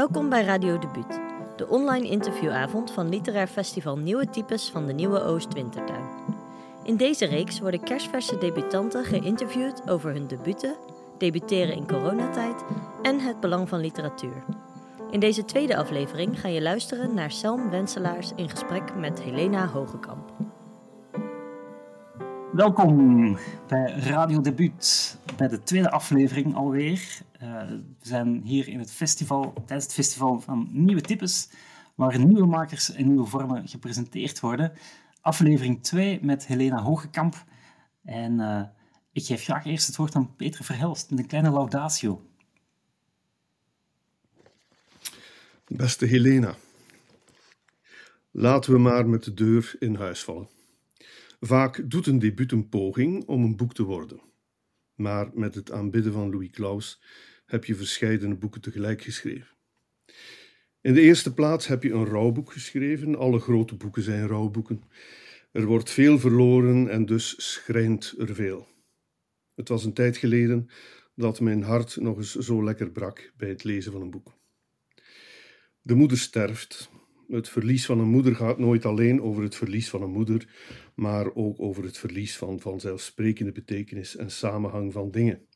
Welkom bij Radio Debuut, de online interviewavond van Literair Festival Nieuwe Types van de Nieuwe Oost-Wintertuin. In deze reeks worden kerstverse debutanten geïnterviewd over hun debuten, debuteren in coronatijd en het belang van literatuur. In deze tweede aflevering ga je luisteren naar Selm Wenselaars in gesprek met Helena Hogekamp. Welkom bij Radio Debuut, bij de tweede aflevering alweer. Uh, we zijn hier in het festival, tijdens het festival van nieuwe types, waar nieuwe makers en nieuwe vormen gepresenteerd worden. Aflevering 2 met Helena Hogekamp. En uh, ik geef graag eerst het woord aan Peter Verhelst met een kleine laudatio. Beste Helena, laten we maar met de deur in huis vallen. Vaak doet een debuut een poging om een boek te worden. Maar met het aanbidden van Louis Claus heb je verscheidene boeken tegelijk geschreven. In de eerste plaats heb je een rouwboek geschreven. Alle grote boeken zijn rouwboeken. Er wordt veel verloren en dus schrijnt er veel. Het was een tijd geleden dat mijn hart nog eens zo lekker brak bij het lezen van een boek. De moeder sterft. Het verlies van een moeder gaat nooit alleen over het verlies van een moeder, maar ook over het verlies van vanzelfsprekende betekenis en samenhang van dingen.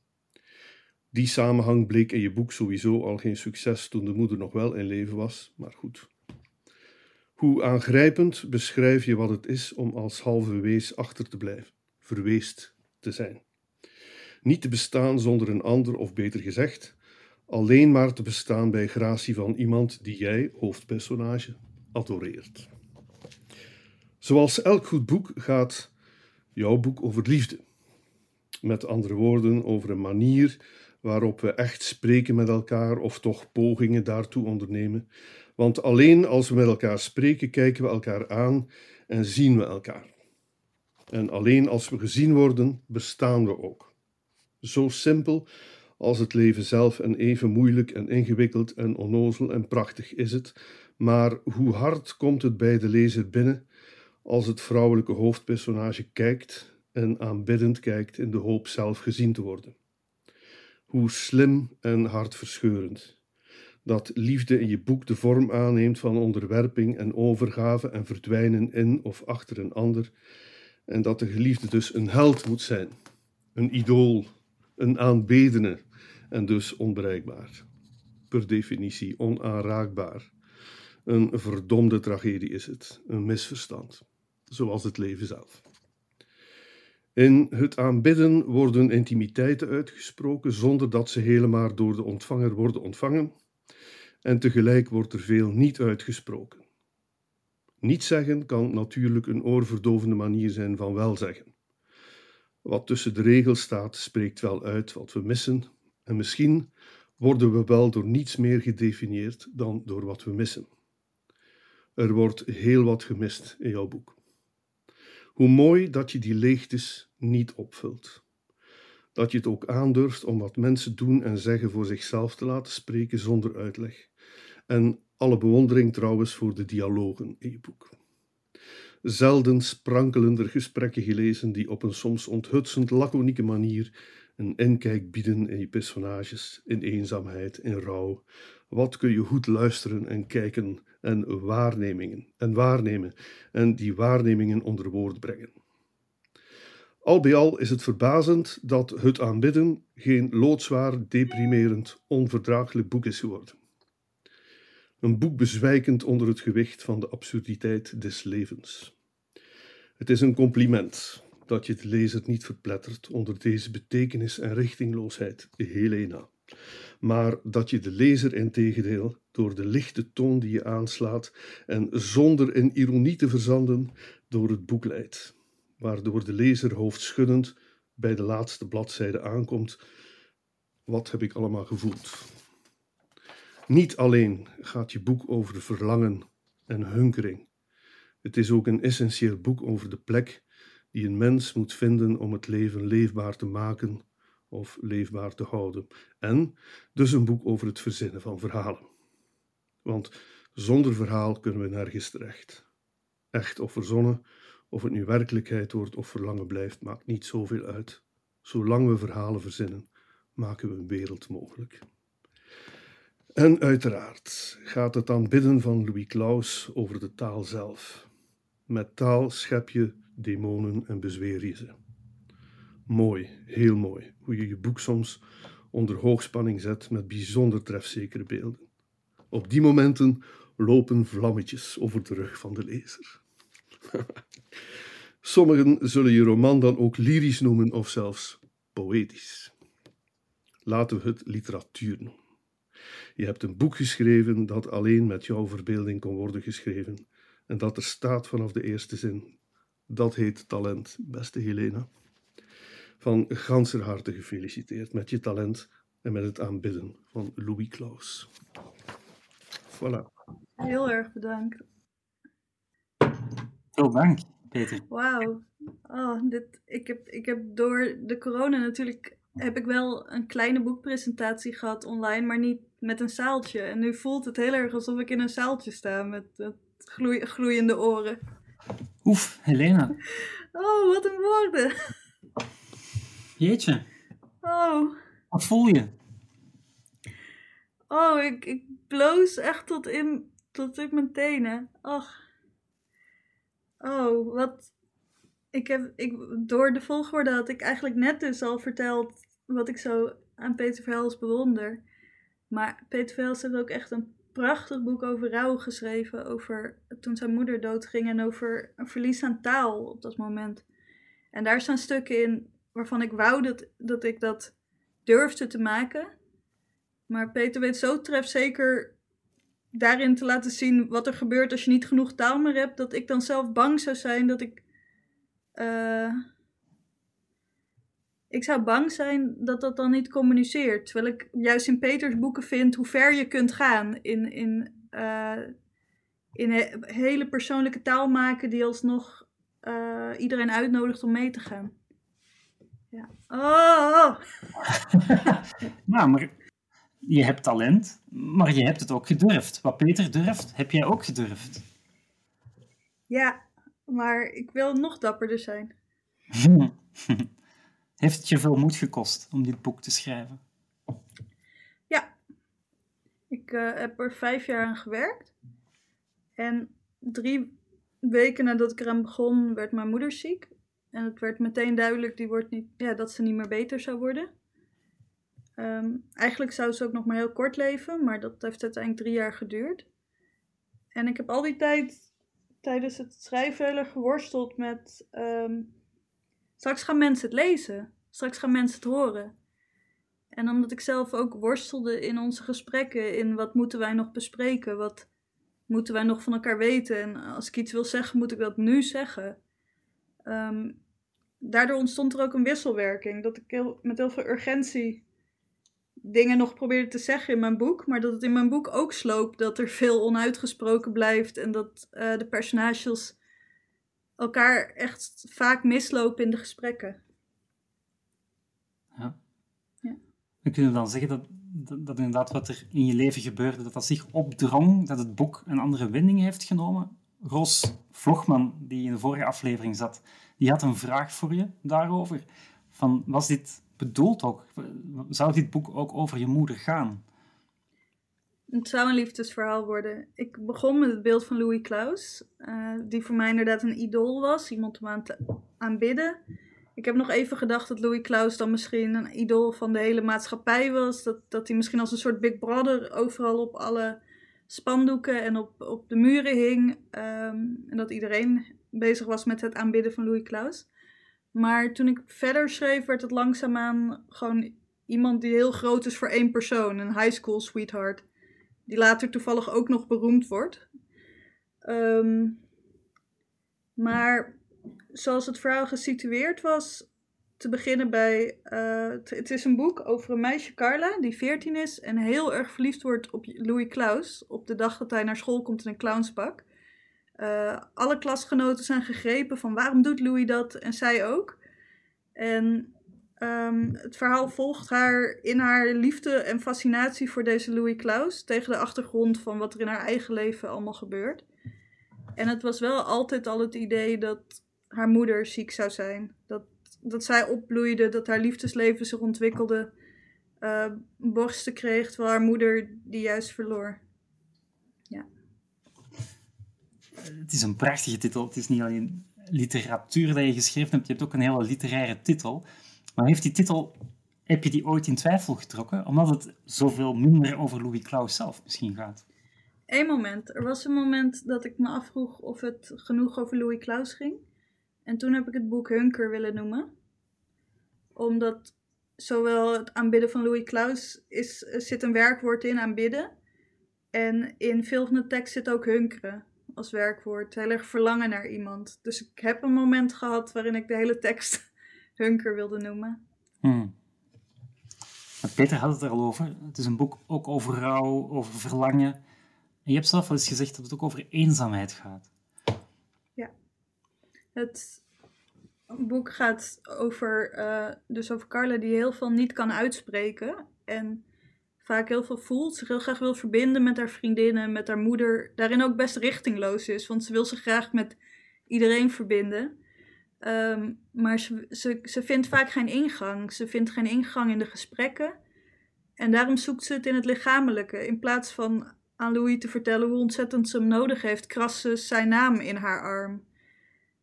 Die samenhang bleek in je boek sowieso al geen succes toen de moeder nog wel in leven was, maar goed. Hoe aangrijpend beschrijf je wat het is om als halve wees achter te blijven, verweest te zijn. Niet te bestaan zonder een ander, of beter gezegd, alleen maar te bestaan bij gratie van iemand die jij, hoofdpersonage, adoreert. Zoals elk goed boek gaat jouw boek over liefde. Met andere woorden, over een manier waarop we echt spreken met elkaar of toch pogingen daartoe ondernemen. Want alleen als we met elkaar spreken, kijken we elkaar aan en zien we elkaar. En alleen als we gezien worden, bestaan we ook. Zo simpel als het leven zelf en even moeilijk en ingewikkeld en onnozel en prachtig is het, maar hoe hard komt het bij de lezer binnen als het vrouwelijke hoofdpersonage kijkt en aanbiddend kijkt in de hoop zelf gezien te worden. Hoe slim en hartverscheurend dat liefde in je boek de vorm aanneemt van onderwerping en overgave en verdwijnen in of achter een ander, en dat de geliefde dus een held moet zijn, een idool, een aanbedene en dus onbereikbaar. Per definitie onaanraakbaar. Een verdomde tragedie is het, een misverstand, zoals het leven zelf. In het aanbidden worden intimiteiten uitgesproken zonder dat ze helemaal door de ontvanger worden ontvangen, en tegelijk wordt er veel niet uitgesproken. Niet zeggen kan natuurlijk een oorverdovende manier zijn van wel zeggen. Wat tussen de regels staat, spreekt wel uit wat we missen, en misschien worden we wel door niets meer gedefinieerd dan door wat we missen. Er wordt heel wat gemist in jouw boek. Hoe mooi dat je die leegtes niet opvult. Dat je het ook aandurft om wat mensen doen en zeggen voor zichzelf te laten spreken zonder uitleg. En alle bewondering trouwens voor de dialogen in je boek. Zelden sprankelender gesprekken gelezen die op een soms onthutsend laconieke manier een inkijk bieden in je personages, in eenzaamheid, in rouw. Wat kun je goed luisteren en kijken en waarnemingen en waarnemen en die waarnemingen onder woord brengen. Al bij al is het verbazend dat het aanbidden geen loodzwaar, deprimerend, onverdraaglijk boek is geworden. Een boek bezwijkend onder het gewicht van de absurditeit des levens. Het is een compliment dat je de lezer niet verplettert onder deze betekenis en richtingloosheid, Helena, maar dat je de lezer integendeel door de lichte toon die je aanslaat en zonder in ironie te verzanden door het boek leidt, waardoor de lezer hoofdschuddend bij de laatste bladzijde aankomt. Wat heb ik allemaal gevoeld? Niet alleen gaat je boek over verlangen en hunkering. Het is ook een essentieel boek over de plek die een mens moet vinden om het leven leefbaar te maken of leefbaar te houden. En dus een boek over het verzinnen van verhalen. Want zonder verhaal kunnen we nergens terecht. Echt of verzonnen, of het nu werkelijkheid wordt of verlangen blijft, maakt niet zoveel uit. Zolang we verhalen verzinnen, maken we een wereld mogelijk. En uiteraard gaat het aanbidden van Louis Claus over de taal zelf. Met taal schep je demonen en bezweer je ze. Mooi, heel mooi, hoe je je boek soms onder hoogspanning zet met bijzonder trefzekere beelden. Op die momenten lopen vlammetjes over de rug van de lezer. Sommigen zullen je roman dan ook lyrisch noemen of zelfs poëtisch. Laten we het literatuur noemen. Je hebt een boek geschreven dat alleen met jouw verbeelding kon worden geschreven en dat er staat vanaf de eerste zin. Dat heet talent, beste Helena. Van ganser harte gefeliciteerd met je talent en met het aanbidden van Louis Klaus. Voilà. Heel erg bedankt. Veel dank, Peter. Wauw. Oh, dit, ik, heb, ik heb door de corona natuurlijk heb ik wel een kleine boekpresentatie gehad online, maar niet met een zaaltje. En nu voelt het heel erg alsof ik in een zaaltje sta met, met gloei, gloeiende oren. Oef, Helena. Oh, wat een woorden. Jeetje. Oh. Wat voel je? Oh, ik, ik bloos echt tot in, tot in mijn tenen. Ach. Oh, wat. Ik heb, ik, door de volgorde had ik eigenlijk net dus al verteld wat ik zo aan Peter Verhels bewonder. Maar Peter Verhels heeft ook echt een prachtig boek over rouw geschreven. Over toen zijn moeder doodging en over een verlies aan taal op dat moment. En daar staan stukken in waarvan ik wou dat, dat ik dat durfde te maken. Maar Peter weet zo trefzeker daarin te laten zien wat er gebeurt als je niet genoeg taal meer hebt, dat ik dan zelf bang zou zijn dat ik. Uh, ik zou bang zijn dat dat dan niet communiceert. Terwijl ik juist in Peters boeken vind hoe ver je kunt gaan in, in, uh, in he hele persoonlijke taal maken die alsnog uh, iedereen uitnodigt om mee te gaan. Ja. Oh! nou, maar je hebt talent, maar je hebt het ook gedurfd. Wat Peter durft, heb jij ook gedurfd. Ja, maar ik wil nog dapperder zijn. Heeft het je veel moed gekost om dit boek te schrijven? Ja. Ik uh, heb er vijf jaar aan gewerkt. En drie weken nadat ik eraan begon, werd mijn moeder ziek. En het werd meteen duidelijk die wordt niet, ja, dat ze niet meer beter zou worden. Um, eigenlijk zou ze ook nog maar heel kort leven, maar dat heeft uiteindelijk drie jaar geduurd. En ik heb al die tijd tijdens het schrijven geworsteld met. Um, straks gaan mensen het lezen, straks gaan mensen het horen. En omdat ik zelf ook worstelde in onze gesprekken, in wat moeten wij nog bespreken, wat moeten wij nog van elkaar weten. En als ik iets wil zeggen, moet ik dat nu zeggen. Um, daardoor ontstond er ook een wisselwerking. Dat ik met heel veel urgentie dingen nog probeerde te zeggen in mijn boek. Maar dat het in mijn boek ook sloopt dat er veel onuitgesproken blijft. En dat uh, de personages elkaar echt vaak mislopen in de gesprekken. Ja. ja. We kunnen dan zeggen dat, dat, dat, inderdaad wat er in je leven gebeurde, dat dat zich opdrong, dat het boek een andere wending heeft genomen. Roos Vlogman, die in de vorige aflevering zat, die had een vraag voor je daarover. Van, was dit bedoeld ook? Zou dit boek ook over je moeder gaan? Het zou een liefdesverhaal worden. Ik begon met het beeld van Louis Klaus, uh, die voor mij inderdaad een idool was, iemand om aan te aanbidden. Ik heb nog even gedacht dat Louis Klaus dan misschien een idool van de hele maatschappij was. Dat, dat hij misschien als een soort Big Brother overal op alle spandoeken en op, op de muren hing. Um, en dat iedereen bezig was met het aanbidden van Louis Klaus. Maar toen ik verder schreef, werd het langzaamaan gewoon iemand die heel groot is voor één persoon. Een high school sweetheart. Die later toevallig ook nog beroemd wordt. Um, maar zoals het verhaal gesitueerd was, te beginnen bij. Uh, het is een boek over een meisje, Carla, die 14 is en heel erg verliefd wordt op Louis Klaus. Op de dag dat hij naar school komt in een clownspak. Uh, alle klasgenoten zijn gegrepen van waarom doet Louis dat en zij ook. En um, het verhaal volgt haar in haar liefde en fascinatie voor deze Louis Klaus. Tegen de achtergrond van wat er in haar eigen leven allemaal gebeurt. En het was wel altijd al het idee dat haar moeder ziek zou zijn. Dat, dat zij opbloeide, dat haar liefdesleven zich ontwikkelde. uh, borsten kreeg, terwijl haar moeder die juist verloor. Ja. Het is een prachtige titel. Het is niet alleen literatuur dat je geschreven hebt, je hebt ook een hele literaire titel. Maar heeft die titel, heb je die ooit in twijfel getrokken? Omdat het zoveel minder over Louis Claus zelf misschien gaat. Eén moment. Er was een moment dat ik me afvroeg of het genoeg over Louis Claus ging. En toen heb ik het boek Hunker willen noemen. Omdat zowel het aanbidden van Louis Claus is, zit een werkwoord in, aanbidden. En in veel van de tekst zit ook hunkeren als werkwoord. Heel erg verlangen naar iemand. Dus ik heb een moment gehad waarin ik de hele tekst hunker wilde noemen. Hmm. Peter had het er al over. Het is een boek ook over rouw, over verlangen. En je hebt zelf wel eens gezegd dat het ook over eenzaamheid gaat. Ja. Het boek gaat over, uh, dus over Carla die heel veel niet kan uitspreken. En vaak heel veel voelt, zich heel graag wil verbinden met haar vriendinnen, met haar moeder. Daarin ook best richtingloos is, want ze wil zich graag met iedereen verbinden. Ehm, maar ze, ze, ze vindt vaak geen ingang. Ze vindt geen ingang in de gesprekken. En daarom zoekt ze het in het lichamelijke. In plaats van aan Louis te vertellen hoe ontzettend ze hem nodig heeft, krast ze zijn naam in haar arm.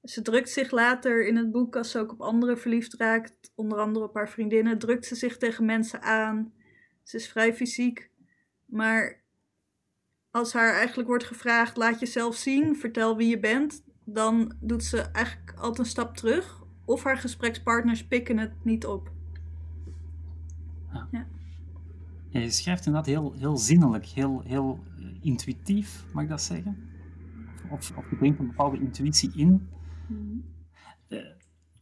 Ze drukt zich later in het boek, als ze ook op anderen verliefd raakt, onder andere op haar vriendinnen, drukt ze zich tegen mensen aan. Ze is vrij fysiek. Maar als haar eigenlijk wordt gevraagd: laat jezelf zien, vertel wie je bent, dan doet ze eigenlijk altijd een stap terug. Of haar gesprekspartners pikken het niet op. Ja. ja. je schrijft inderdaad heel, heel zinnelijk, heel, heel intuïtief, mag ik dat zeggen? Of, of je brengt een bepaalde intuïtie in. Mm.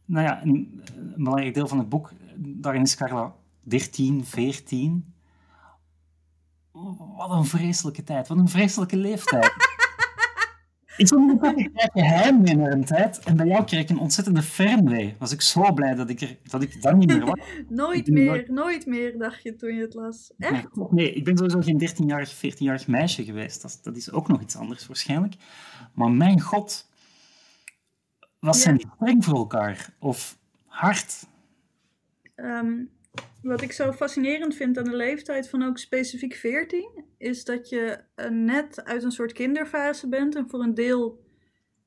nou ja, een, een, belangrijk deel van het boek, daarin is Carla 13, 14. Wat een vreselijke tijd, wat een vreselijke leeftijd. Ik vond het een geheim in een tijd en bij jou kreeg ik een ontzettende fernwee. Was ik zo blij dat ik, er, dat ik dat niet meer was. nooit meer, nooit... meer, dacht je toen je het las. Echt? Nee, ik ben sowieso geen 13-jarig, 14-jarig meisje geweest. Dat, dat is ook nog iets anders waarschijnlijk. Maar mijn god, was ja. zijn streng voor elkaar? Of hard? Um, wat ik zo fascinerend vind aan de leeftijd van ook specifiek 14, is dat je uh, net uit een soort kinderfase bent en voor een deel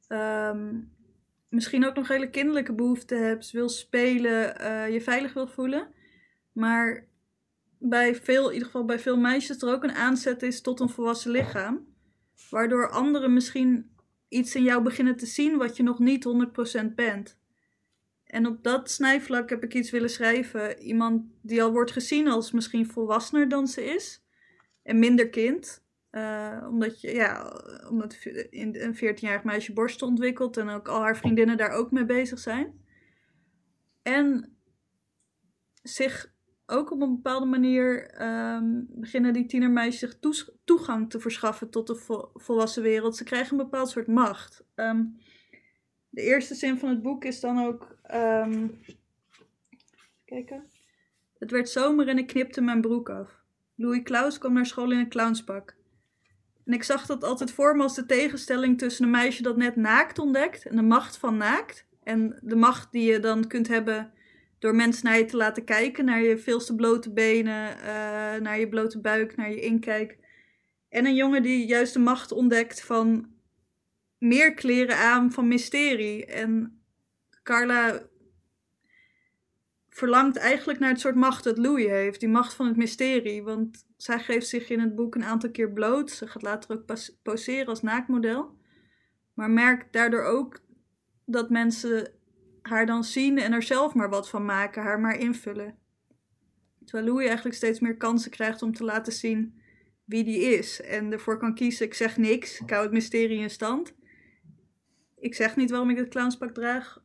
um, misschien ook nog hele kinderlijke behoeften hebt, wil spelen, uh, je veilig wil voelen. Maar bij veel, in ieder geval bij veel meisjes, er ook een aanzet is tot een volwassen lichaam. Waardoor anderen misschien iets in jou beginnen te zien wat je nog niet 100% bent. En op dat snijvlak heb ik iets willen schrijven. Iemand die al wordt gezien als misschien volwassener dan ze is. En minder kind. Uh, omdat, je, ja, omdat een 14-jarig meisje borsten ontwikkelt. En ook al haar vriendinnen daar ook mee bezig zijn. En zich ook op een bepaalde manier um, beginnen die tienermeisjes zich toegang te verschaffen tot de volwassen wereld. Ze krijgen een bepaald soort macht. Um, de eerste zin van het boek is dan ook. Um, kijken. Het werd zomer en ik knipte mijn broek af. Louis Klaus kwam naar school in een clownspak. En ik zag dat altijd voor me als de tegenstelling tussen een meisje dat net naakt ontdekt en de macht van naakt. En de macht die je dan kunt hebben door mensen naar je te laten kijken, naar je veelste blote benen, uh, naar je blote buik, naar je inkijk. En een jongen die juist de macht ontdekt van meer kleren aan van mysterie. En Carla verlangt eigenlijk naar het soort macht dat Louis heeft. Die macht van het mysterie. Want zij geeft zich in het boek een aantal keer bloot. Ze gaat later ook poseren als naaktmodel. Maar merkt daardoor ook dat mensen haar dan zien en er zelf maar wat van maken, haar maar invullen. Terwijl Louis eigenlijk steeds meer kansen krijgt om te laten zien wie die is. En ervoor kan kiezen, ik zeg niks, ik hou het mysterie in stand ik zeg niet waarom ik het clownspak draag.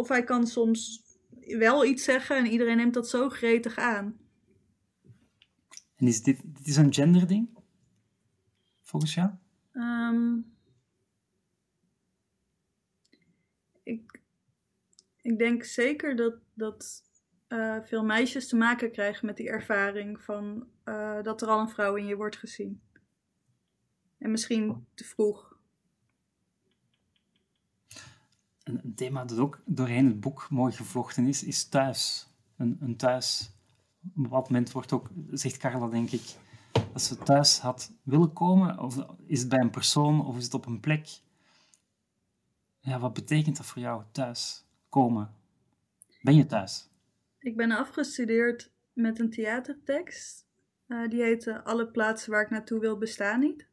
Of hij kan soms wel iets zeggen en iedereen neemt dat zo gretig aan. En is dit, dit is een genderding? Volgens jou? Um, ik, ik denk zeker dat, dat uh, veel meisjes te maken krijgen met die ervaring van uh, dat er al een vrouw in je wordt gezien. En misschien te vroeg. Een, thema dat ook doorheen het boek mooi gevlochten is, is thuis. Een, een thuis Op bepaald moment wordt ook, zegt Carla, denk ik, dat ze thuis had willen komen. Of is het bij een persoon of is het op een plek? Ja, wat betekent dat voor jou, thuis komen? Ben je thuis? Ik ben afgestudeerd met een theatertekst. Uh, die heette Alle plaatsen waar ik naartoe wil bestaan niet.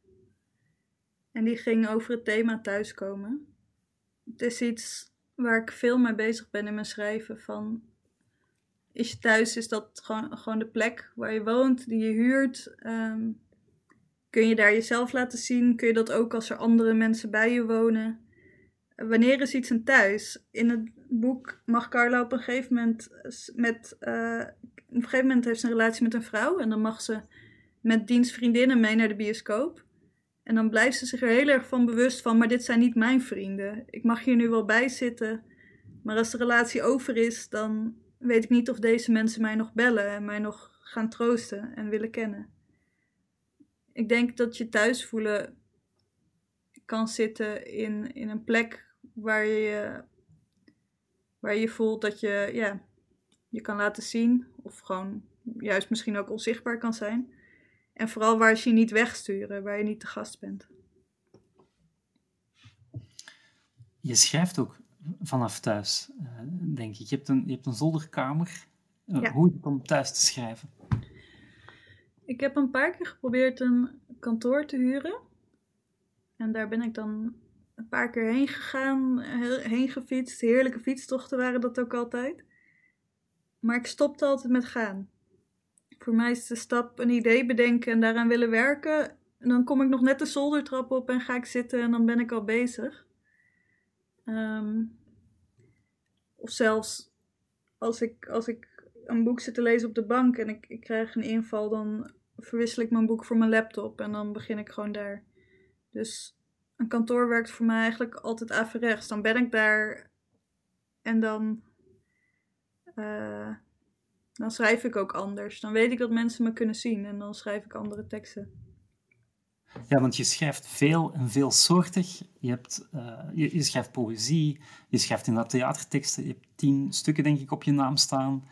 En die ging over het thema thuiskomen. Het is iets waar ik veel mee bezig ben in mijn schrijven. Van, is je thuis, is dat gewoon, gewoon de plek waar je woont, die je huurt? Um, kun je daar jezelf laten zien? Kun je dat ook als er andere mensen bij je wonen? Wanneer is iets een thuis? In het boek mag Carla op een gegeven moment met... Uh, op een gegeven moment heeft ze een relatie met een vrouw. En dan mag ze met dienstvriendinnen mee naar de bioscoop. En dan blijft ze zich er heel erg van bewust van, maar dit zijn niet mijn vrienden. Ik mag hier nu wel bij zitten, maar als de relatie over is, dan weet ik niet of deze mensen mij nog bellen en mij nog gaan troosten en willen kennen. Ik denk dat je thuis voelen kan zitten in, in een plek waar je, waar je voelt dat je ja, je kan laten zien, of gewoon juist misschien ook onzichtbaar kan zijn. En vooral waar ze je niet wegsturen, waar je niet te gast bent. Je schrijft ook vanaf thuis, eh, denk ik. Je hebt een, je hebt een zolderkamer. Eh, hoe is het om thuis te schrijven? Ik heb een paar keer geprobeerd een kantoor te huren. En daar ben ik dan een paar keer heen gegaan, heen gefietst. Heerlijke fietstochten waren dat ook altijd. Maar ik stopte altijd met gaan. Voor mij is de stap een idee bedenken en daaraan willen werken. En dan kom ik nog net de zoldertrap op en ga ik zitten en dan ben ik al bezig. Ehm, of zelfs als ik, als ik een boek zit te lezen op de bank en ik, ik krijg een inval, dan verwissel ik mijn boek voor mijn laptop en dan begin ik gewoon daar. Dus een kantoor werkt voor mij eigenlijk altijd averechts. Dan ben ik daar en dan. Uh, dan schrijf ik ook anders. Dan weet ik dat mensen me kunnen zien en dan schrijf ik andere teksten. Ja, want je schrijft veel en veelsoortig. Je, hebt, uh, je, schrijft poëzie, je schrijft inderdaad theaterteksten. Je hebt tien stukken, denk ik, op je naam staan.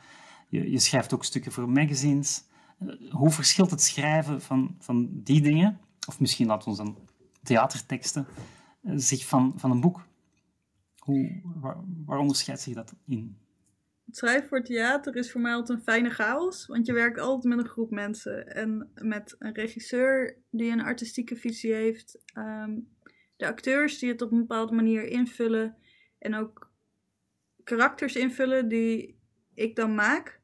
Je, je schrijft ook stukken voor magazines. Uh, hoe verschilt het schrijven van, van die dingen, of misschien laten we dan theaterteksten, uh, zich van, van een boek? Hoe, waar, waar onderscheidt zich dat in? Het schrijven voor theater is voor mij altijd een fijne chaos, want je werkt altijd met een groep mensen en met een regisseur die een artistieke visie heeft, ehm, de acteurs die het op een bepaalde manier invullen en ook karakters invullen die ik dan maak.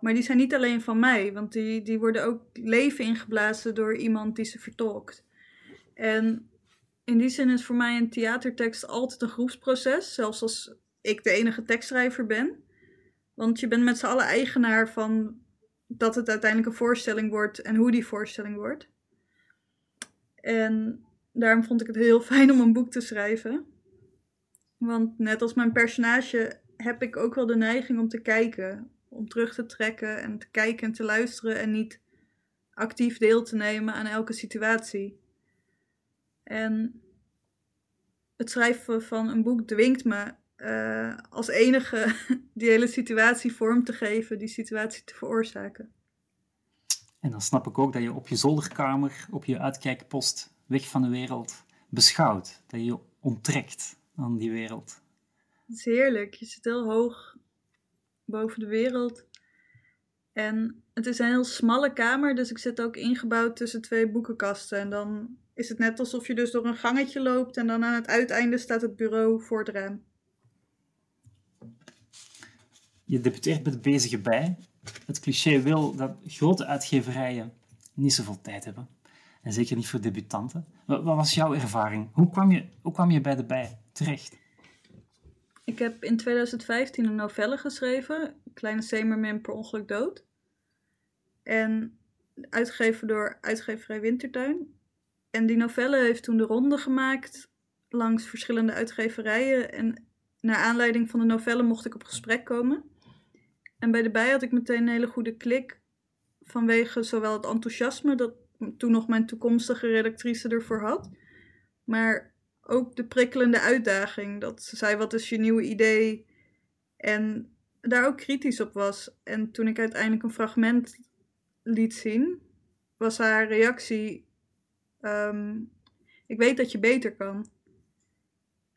Maar die zijn niet alleen van mij, want die, die worden ook leven ingeblazen door iemand die ze vertolkt. En in die zin is voor mij een theatertekst altijd een groepsproces, zelfs als ik de enige tekstschrijver ben. Want je bent met z'n allen eigenaar van dat het uiteindelijk een voorstelling wordt en hoe die voorstelling wordt. En daarom vond ik het heel fijn om een boek te schrijven. Want net als mijn personage heb ik ook wel de neiging om te kijken, om terug te trekken en te kijken en te luisteren en niet actief deel te nemen aan elke situatie. En het schrijven van een boek dwingt me uh, als enige die hele situatie vorm te geven, die situatie te veroorzaken. En dan snap ik ook dat je op je zolderkamer, op je uitkijkpost, weg van de wereld, beschouwt. Dat je je onttrekt aan die wereld. Het is heerlijk. Je zit heel hoog boven de wereld. En het is een heel smalle kamer, dus ik zit ook ingebouwd tussen twee boekenkasten. En dan is het net alsof je dus door een gangetje loopt en dan aan het uiteinde staat het bureau voor het raam. Je debuteert de bezige bij. Het cliché wil dat grote uitgeverijen niet zoveel tijd hebben. En zeker niet voor debutanten. Wat, was jouw ervaring? Hoe kwam, je, hoe kwam je bij de bij terecht? Ik heb in 2015 een novelle geschreven, Kleine Zemermin per ongeluk dood. En uitgegeven door uitgeverij Wintertuin. En die novelle heeft toen de ronde gemaakt langs verschillende uitgeverijen. En naar aanleiding van de novelle mocht ik op gesprek komen. En bij de bij had ik meteen een hele goede klik. Vanwege zowel het enthousiasme dat toen nog mijn toekomstige redactrice ervoor had. Maar ook de prikkelende uitdaging. Dat ze zei, wat is je nieuwe idee? En daar ook kritisch op was. En toen ik uiteindelijk een fragment liet zien, was haar reactie: ehm, Ik weet dat je beter kan.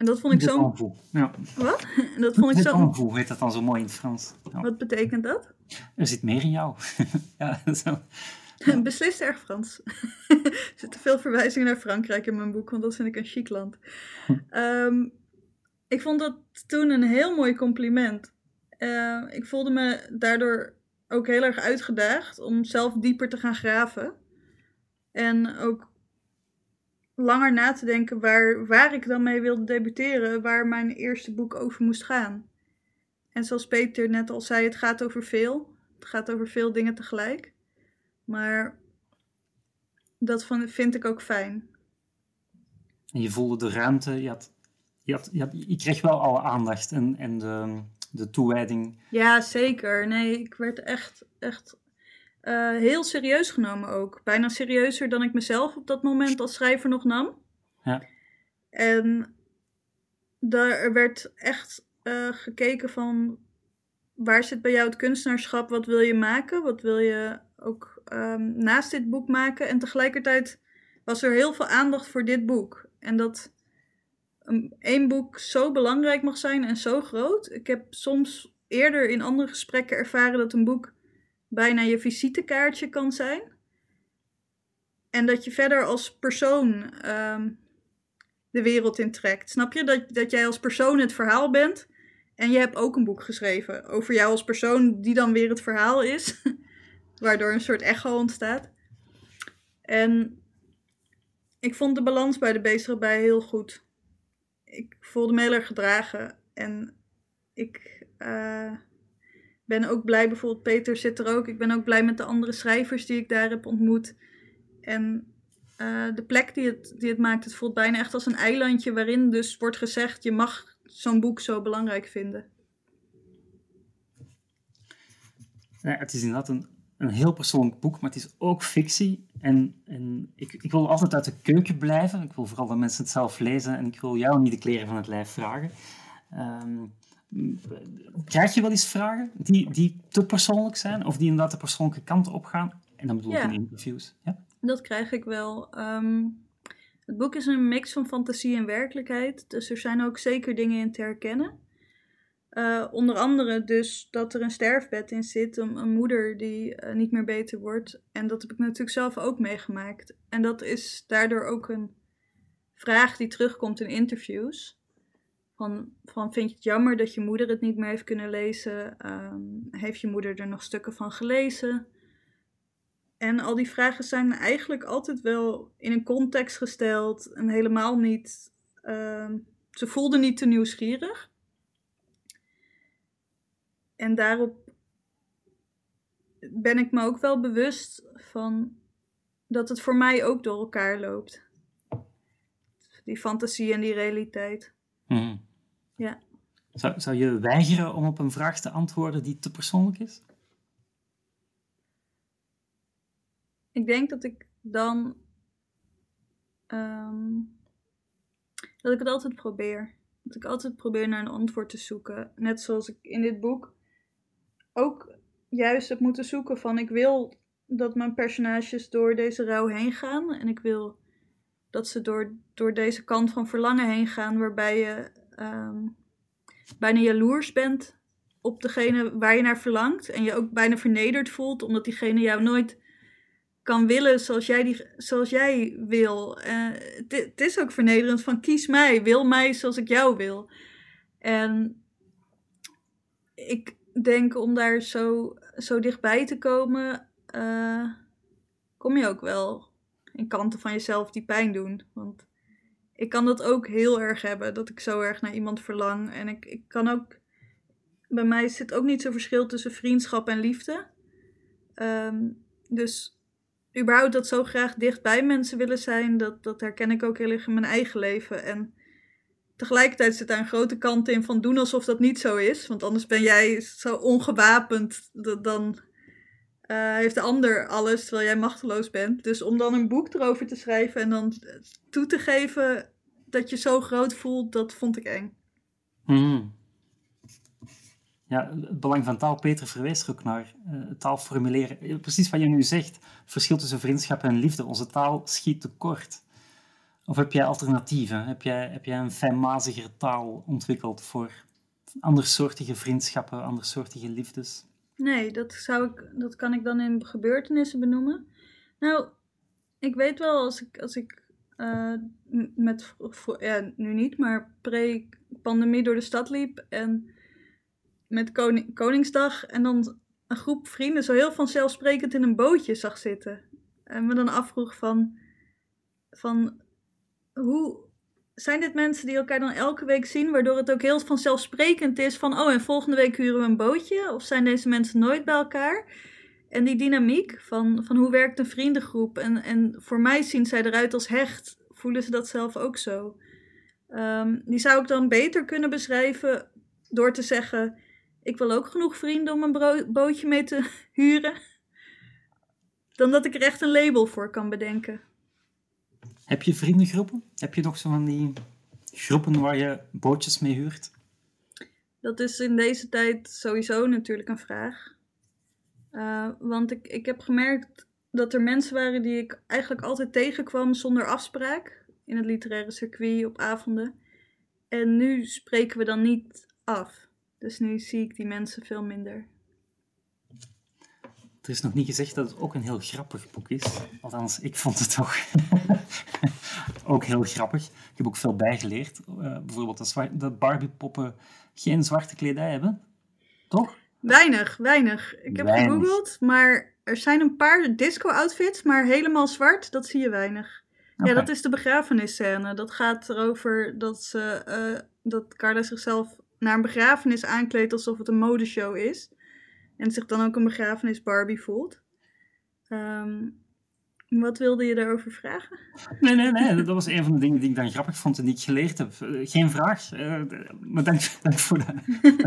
En dat vond ik zo. Ja. Wat? En dat vond ik zo. Hoe heet dat dan zo mooi in het Frans? Ja. Wat betekent dat? Er zit meer in jou. ja, zo. Beslist erg Frans. er zitten veel verwijzingen naar Frankrijk in mijn boek, want dat vind ik een chic land. Hm. Um, ik vond dat toen een heel mooi compliment. Uh, ik voelde me daardoor ook heel erg uitgedaagd om zelf dieper te gaan graven. En ook langer na te denken waar, waar ik dan mee wilde debuteren, waar mijn eerste boek over moest gaan. En zoals Peter net al zei, het gaat over veel. Het gaat over veel dingen tegelijk. Maar dat vind ik ook fijn. En je voelde de ruimte, je, had, je, had, je, had, je kreeg wel alle aandacht en, en de, de toewijding. Ja, zeker. Nee, ik werd echt, echt uh, heel serieus genomen ook. Bijna serieuzer dan ik mezelf op dat moment als schrijver nog nam. Ja. En daar werd echt uh, gekeken van waar zit bij jou het kunstenaarschap? Wat wil je maken? Wat wil je ook um, naast dit boek maken? En tegelijkertijd was er heel veel aandacht voor dit boek. En dat een, één boek zo belangrijk mag zijn en zo groot. Ik heb soms eerder in andere gesprekken ervaren dat een boek bijna je visitekaartje kan zijn. En dat je verder als persoon um, de wereld intrekt. Snap je? Dat, dat jij als persoon het verhaal bent. En je hebt ook een boek geschreven over jou als persoon, die dan weer het verhaal is. Waardoor een soort echo ontstaat. En ik vond de balans bij de beesten bij heel goed. Ik voelde me heel erg gedragen. En ik uh, ben ook blij, bijvoorbeeld Peter zit er ook. Ik ben ook blij met de andere schrijvers die ik daar heb ontmoet. En uh, de plek die het, die het maakt, het voelt bijna echt als een eilandje waarin dus wordt gezegd: je mag zo'n boek zo belangrijk vinden. Het is inderdaad een, een heel persoonlijk boek, maar het is ook fictie. En, en ik, ik wil altijd uit de keuken blijven. Ik wil vooral dat mensen het zelf lezen en ik wil jou niet de kleren van het lijf vragen. Um, krijg je wel eens vragen die, die te persoonlijk zijn of die inderdaad de persoonlijke kant op gaan? En dan bedoel ik in interviews. Ja? Dat krijg ik wel. Um, het boek is een mix van fantasie en werkelijkheid, dus er zijn ook zeker dingen in te herkennen. Uh, onder andere dus dat er een sterfbed in zit, een, een moeder die uh, niet meer beter wordt. En dat heb ik natuurlijk zelf ook meegemaakt. En dat is daardoor ook een vraag die terugkomt in interviews. Van, van vind je het jammer dat je moeder het niet meer heeft kunnen lezen? Um, heeft je moeder er nog stukken van gelezen? En al die vragen zijn eigenlijk altijd wel in een context gesteld en helemaal niet. Uh, ze voelden niet te nieuwsgierig. En daarop ben ik me ook wel bewust van dat het voor mij ook door elkaar loopt. Die fantasie en die realiteit. Hmm. Ja. Zou, zou je weigeren om op een vraag te antwoorden die te persoonlijk is? Ik denk dat ik dan. Um, dat ik het altijd probeer. Dat ik altijd probeer naar een antwoord te zoeken. Net zoals ik in dit boek ook juist heb moeten zoeken van ik wil dat mijn personages door deze rouw heen gaan. En ik wil dat ze door, door deze kant van verlangen heen gaan, waarbij je um, bijna jaloers bent op degene waar je naar verlangt. En je ook bijna vernederd voelt, omdat diegene jou nooit kan willen zoals jij, die, zoals jij wil. Uh, het is ook vernederend van kies mij, wil mij zoals ik jou wil. En ik denk om daar zo, zo dichtbij te komen, uh, kom je ook wel in kanten van jezelf die pijn doen. Want ik kan dat ook heel erg hebben, dat ik zo erg naar iemand verlang. En ik, ik kan ook, bij mij zit ook niet zo'n verschil tussen vriendschap en liefde. Um, dus überhaupt dat zo graag dicht bij mensen willen zijn, dat, dat herken ik ook heel erg in mijn eigen leven. En tegelijkertijd zit daar een grote kant in van doen alsof dat niet zo is. Want anders ben jij zo ongewapend, dan uh, heeft de ander alles terwijl jij machteloos bent. Dus om dan een boek erover te schrijven en dan toe te geven dat je zo groot voelt, dat vond ik eng. Mm. Ja, het belang van taal, Peter verwijst er ook naar. Uh, taal formuleren. Precies wat je nu zegt. Verschil tussen vriendschap en liefde. Onze taal schiet tekort. Of heb jij alternatieven? Heb jij, heb jij een fijnmazigere taal ontwikkeld voor andersoortige vriendschappen, andersoortige liefdes? Nee, dat, zou ik, dat kan ik dan in gebeurtenissen benoemen. Nou, ik weet wel als ik, als ik uh, met, ja, nu niet, maar pre-pandemie door de stad liep en met Koning, Koningsdag en dan een groep vrienden zo heel vanzelfsprekend in een bootje zag zitten. En me dan afvroeg van, van hoe zijn dit mensen die elkaar dan elke week zien, waardoor het ook heel vanzelfsprekend is van, oh en volgende week huren we een bootje? Of zijn deze mensen nooit bij elkaar? En die dynamiek van, van hoe werkt een vriendengroep en, en voor mij zien zij eruit als hecht, voelen ze dat zelf ook zo. Um, die zou ik dan beter kunnen beschrijven door te zeggen, ik wil ook genoeg vrienden om een bootje mee te huren, dan dat ik er echt een label voor kan bedenken. Heb je vriendengroepen? Heb je nog zo van die groepen waar je bootjes mee huurt? Dat is in deze tijd sowieso natuurlijk een vraag. Uh, want ik, ik heb gemerkt dat er mensen waren die ik eigenlijk altijd tegenkwam zonder afspraak in het literaire circuit op avonden. En nu spreken we dan niet af. Dus nu zie ik die mensen veel minder. Er is nog niet gezegd dat het ook een heel grappig boek is. Althans, ik vond het toch ook heel grappig. Ik heb ook veel bijgeleerd. Uh, bijvoorbeeld dat, dat Barbie-poppen geen zwarte kledij hebben. Toch? Weinig, weinig. Ik heb weinig. gegoogeld, maar er zijn een paar disco-outfits, maar helemaal zwart, dat zie je weinig. Ja, dat is de begrafenisscène. Dat gaat erover dat, ze, uh, dat Carla zichzelf naar een begrafenis aankleedt alsof het een modeshow is. En zich dan ook een begrafenis Barbie voelt. Um, wat wilde je daarover vragen? Nee, nee, nee. Dat was een van de dingen die ik dan grappig vond en die ik geleerd heb. Eh, geen vraag, uh, maar dank, dank voor de.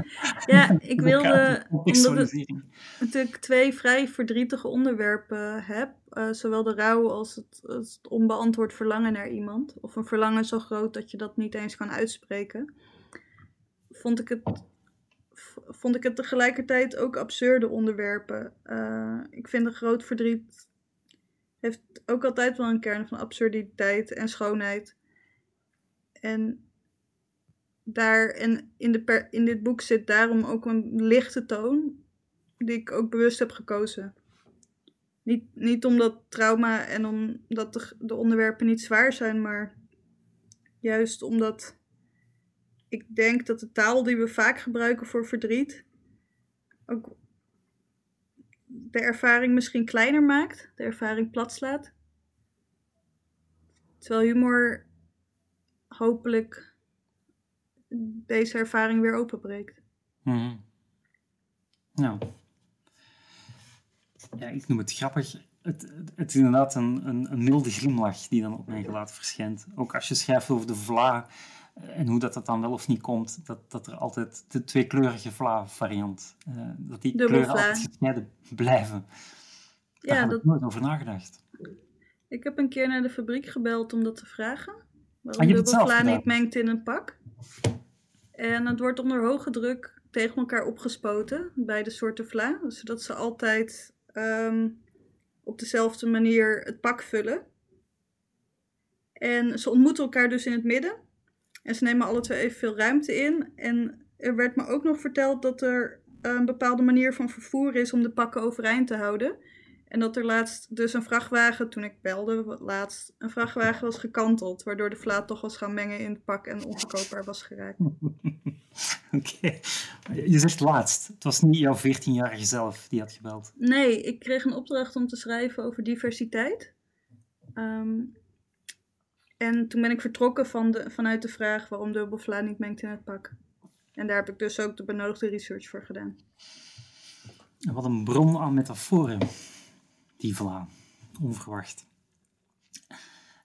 ja, ik wilde. Omdat ik natuurlijk twee vrij verdrietige onderwerpen heb. Uh, zowel de rouw als het, als het onbeantwoord verlangen naar iemand. Of een verlangen zo groot dat je dat niet eens kan uitspreken. Vond ik het vond ik het tegelijkertijd ook absurde onderwerpen. Uh, ik vind een groot verdriet heeft ook altijd wel een kern van absurditeit en schoonheid. En daar en in, de in dit boek zit daarom ook een lichte toon, die ik ook bewust heb gekozen. Niet, niet omdat trauma en omdat de, de onderwerpen niet zwaar zijn, maar juist omdat ik denk dat de taal die we vaak gebruiken voor verdriet ook de ervaring misschien kleiner maakt, de ervaring plat slaat. Terwijl humor hopelijk deze ervaring weer openbreekt. Mm Nou. Ja, ik noem het grappig. Het, het, is inderdaad een, een, een milde glimlach die dan op mijn gelaat verschijnt. Ook als je schrijft over de vla en hoe dat, dat dan wel of niet komt, dat, dat er altijd de tweekleurige vla-variant, uh, dat die kleuren altijd gescheiden blijven. Daar ja, heb dat... ik nooit over nagedacht. Ik heb een keer naar de fabriek gebeld om dat te vragen. Waarom ah, vla niet mengt in een pak. En het wordt onder hoge druk tegen elkaar opgespoten, beide soorten vla. Zodat ze altijd um, op dezelfde manier het pak vullen. En ze ontmoeten elkaar dus in het midden. En ze nemen alle twee evenveel ruimte in. En er werd me ook nog verteld dat er een bepaalde manier van vervoer is om de pakken overeind te houden. En dat er laatst dus een vrachtwagen, toen ik belde, laatst een vrachtwagen was gekanteld. Waardoor de vlaat toch was gaan mengen in het pak en onverkoopbaar was geraakt. Oké. Je zegt laatst. Het was niet jouw 14-jarige zelf die had gebeld. Nee, ik kreeg een opdracht om te schrijven over diversiteit. Um, en toen ben ik vertrokken van de, vanuit de vraag waarom vla niet mengt in het pak. En daar heb ik dus ook de benodigde research voor gedaan. Wat een bron aan metaforen, die vla. Onverwacht.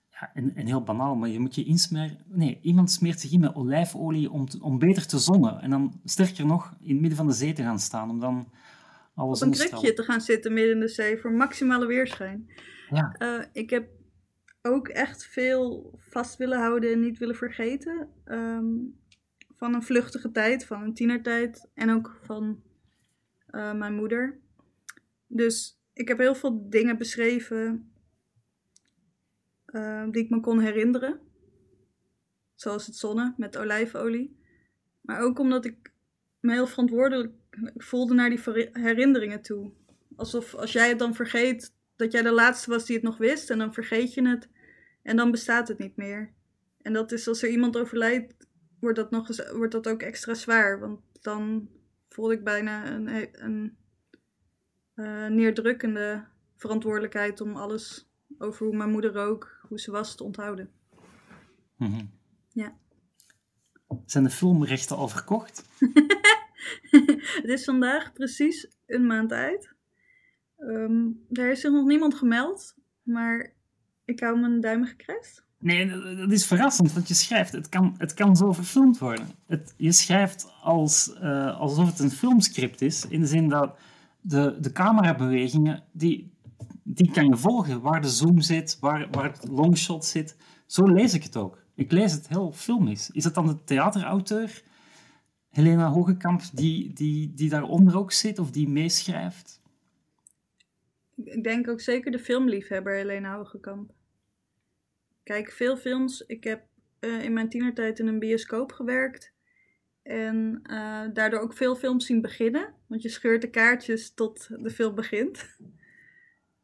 Ja, en, en, heel banaal, maar je moet je insmeren. Nee, iemand smeert zich in met olijfolie om, om beter te zonnen. En dan sterker nog, in het midden van de zee te gaan staan. Om dan alles Op een krukje te gaan zitten midden in de zee voor maximale weerschijn. Ja. Uh, ik heb ook echt veel vast willen houden en niet willen vergeten. Um, van een vluchtige tijd, van een tienertijd en ook van eh, mijn moeder. Dus ik heb heel veel dingen beschreven eh, die ik me kon herinneren. Zoals het zonne met olijfolie. Maar ook omdat ik me heel verantwoordelijk voelde naar die herinneringen toe. Alsof als jij het dan vergeet, dat jij de laatste was die het nog wist. En dan vergeet je het. En dan bestaat het niet meer. En dat is als er iemand overlijdt, wordt dat, nog eens, wordt dat ook extra zwaar. Want dan voel ik bijna een, een uh, neerdrukkende verantwoordelijkheid om alles over hoe mijn moeder ook, hoe ze was, te onthouden. Mhm. Ja. Zijn de filmrechten al verkocht? het is vandaag precies een maand uit. Um, er is zich nog niemand gemeld, maar ik hou mijn duimen gekruist. Nee, dat is verrassend, want je schrijft, het kan, het kan zo verfilmd worden. Het, je schrijft als, uh, alsof het een filmscript is, in de zin dat de, de camerabewegingen, die, die kan je volgen. Waar de zoom zit, waar, waar het longshot zit. Zo lees ik het ook. Ik lees het heel filmisch. Is het dan de theaterauteur, Helena Hogekamp, die, die, die daaronder ook zit of die meeschrijft? Ik denk ook zeker de filmliefhebber Helena Hogekamp kijk veel films. Ik heb uh, in mijn tienertijd in een bioscoop gewerkt. En uh, daardoor ook veel films zien beginnen. Want je scheurt de kaartjes tot de film begint.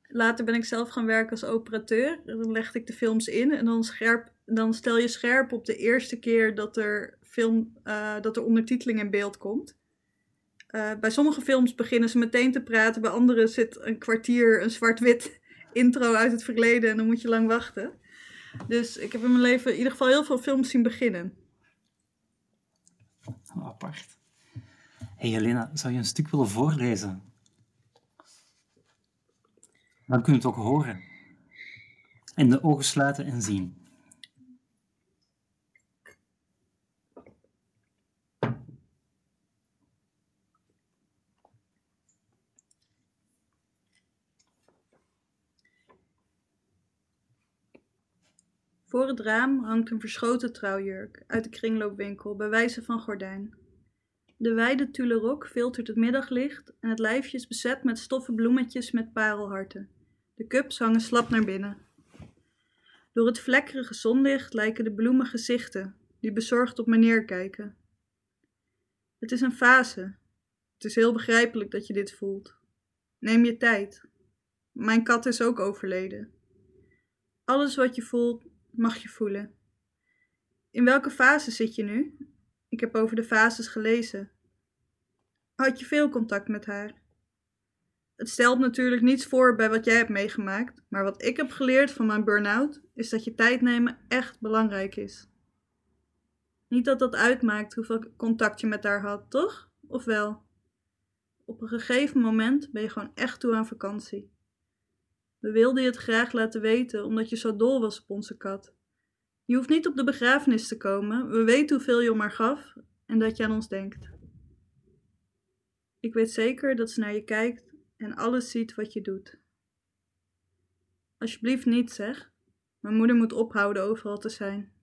Later ben ik zelf gaan werken als operateur. Dan legde ik de films in en dan, scherp, dan stel je scherp op de eerste keer dat er, film, uh, dat er ondertiteling in beeld komt. Bij sommige films beginnen ze meteen te praten. Bij andere zit een kwartier een zwart-wit intro uit het verleden en dan moet je lang wachten. Dus ik heb in mijn leven in ieder geval heel veel films zien beginnen. Oh, apart. hey Helena, zou je een stuk willen voorlezen? Dan kun je het ook horen. En de ogen sluiten en zien. Voor het raam hangt een verschoten trouwjurk uit de kringloopwinkel bij wijze van gordijn. De wijde tulle rok filtert het middaglicht en het lijfje is bezet met stoffen bloemetjes met parelharten. De cups hangen slap naar binnen. Door het vlekkerige zonlicht lijken de bloemen gezichten die bezorgd op me neerkijken. Het is een fase. Het is heel begrijpelijk dat je dit voelt. Neem je tijd. Mijn kat is ook overleden. Alles wat je voelt mag je voelen. In welke fase zit je nu? Ik heb over de fases gelezen. Had je veel contact met haar? Het stelt natuurlijk niets voor bij wat jij hebt meegemaakt, maar wat ik heb geleerd van mijn burn-out is dat je tijd nemen echt belangrijk is. Niet dat dat uitmaakt hoeveel contact je met haar had, toch? Of wel? Op een gegeven moment ben je gewoon echt toe aan vakantie. We wilden je het graag laten weten omdat je zo dol was op onze kat. Je hoeft niet op de begrafenis te komen. We weten hoeveel je om haar gaf en dat je aan ons denkt. Ik weet zeker dat ze naar je kijkt en alles ziet wat je doet. Alsjeblieft niet, zeg. Mijn moeder moet ophouden overal te zijn.